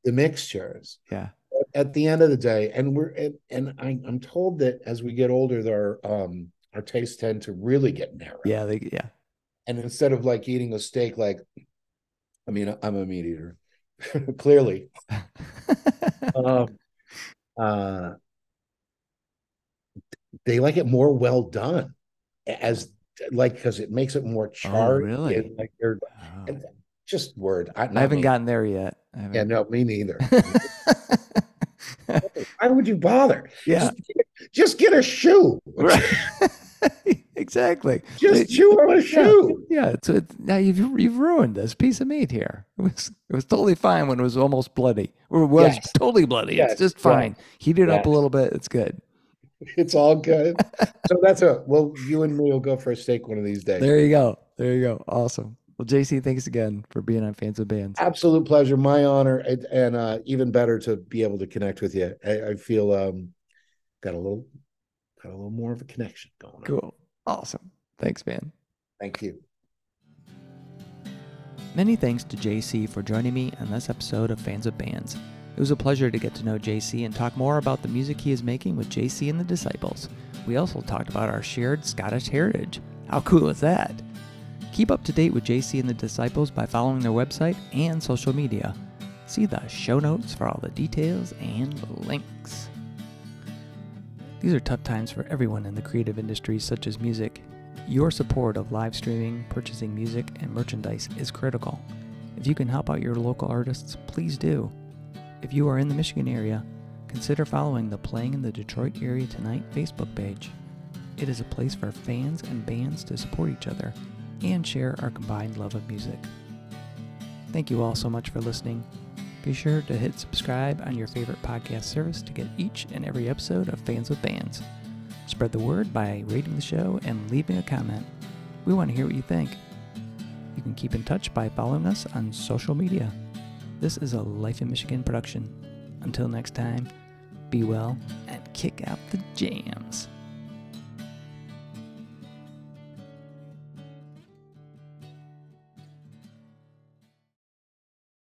the mixtures. Yeah. At the end of the day, and we're and, and I, I'm told that as we get older, our um our tastes tend to really get narrow. Yeah. They, yeah. And instead of like eating a steak, like I mean, I'm a meat eater, clearly. um, uh, they like it more well done, as like because it makes it more charred. Oh, really? like they're Oh. just word. I, I haven't me. gotten there yet. I Yeah, no, me neither. Why would you bother? yeah. Just, get- just get a shoe. Right. exactly. Just chew on a Yeah. shoe. Yeah, it's, it's now you've you've ruined this piece of meat here. It was it was totally fine when it was almost bloody. Or it was Yes. totally bloody. Yes, It's just right. fine. Heat it up a little bit. It's good. It's all good. so that's a well. You and me will go for a steak one of these days. There you go. There you go. Awesome. Well, JC, thanks again for being on Fans of Bands. absolute pleasure my honor and, and uh even better to be able to connect with you i, I feel um got a little got a little more of a connection going on Cool. Awesome. Thanks, man. thank you Many thanks to JC for joining me on this episode of Fans of Bands. It was a pleasure to get to know JC and talk more about the music he is making with JC and the Disciples. We also talked about our shared Scottish heritage. How cool is that? Keep up to date with JC and the Disciples by following their website and social media. See the show notes for all the details and links. These are tough times for everyone in the creative industries such as music. Your support of live streaming, purchasing music, and merchandise is critical. If you can help out your local artists, please do. If you are in the Michigan area, consider following the Playing in the Detroit Area Tonight Facebook page. It is a place for fans and bands to support each other and share our combined love of music. Thank you all so much for listening. Be sure to hit subscribe on your favorite podcast service to get each and every episode of Fans with Bands. Spread the word by rating the show and leaving a comment. We want to hear what you think. You can keep in touch by following us on social media. This is a Life in Michigan production. Until next time, be well and kick out the jams.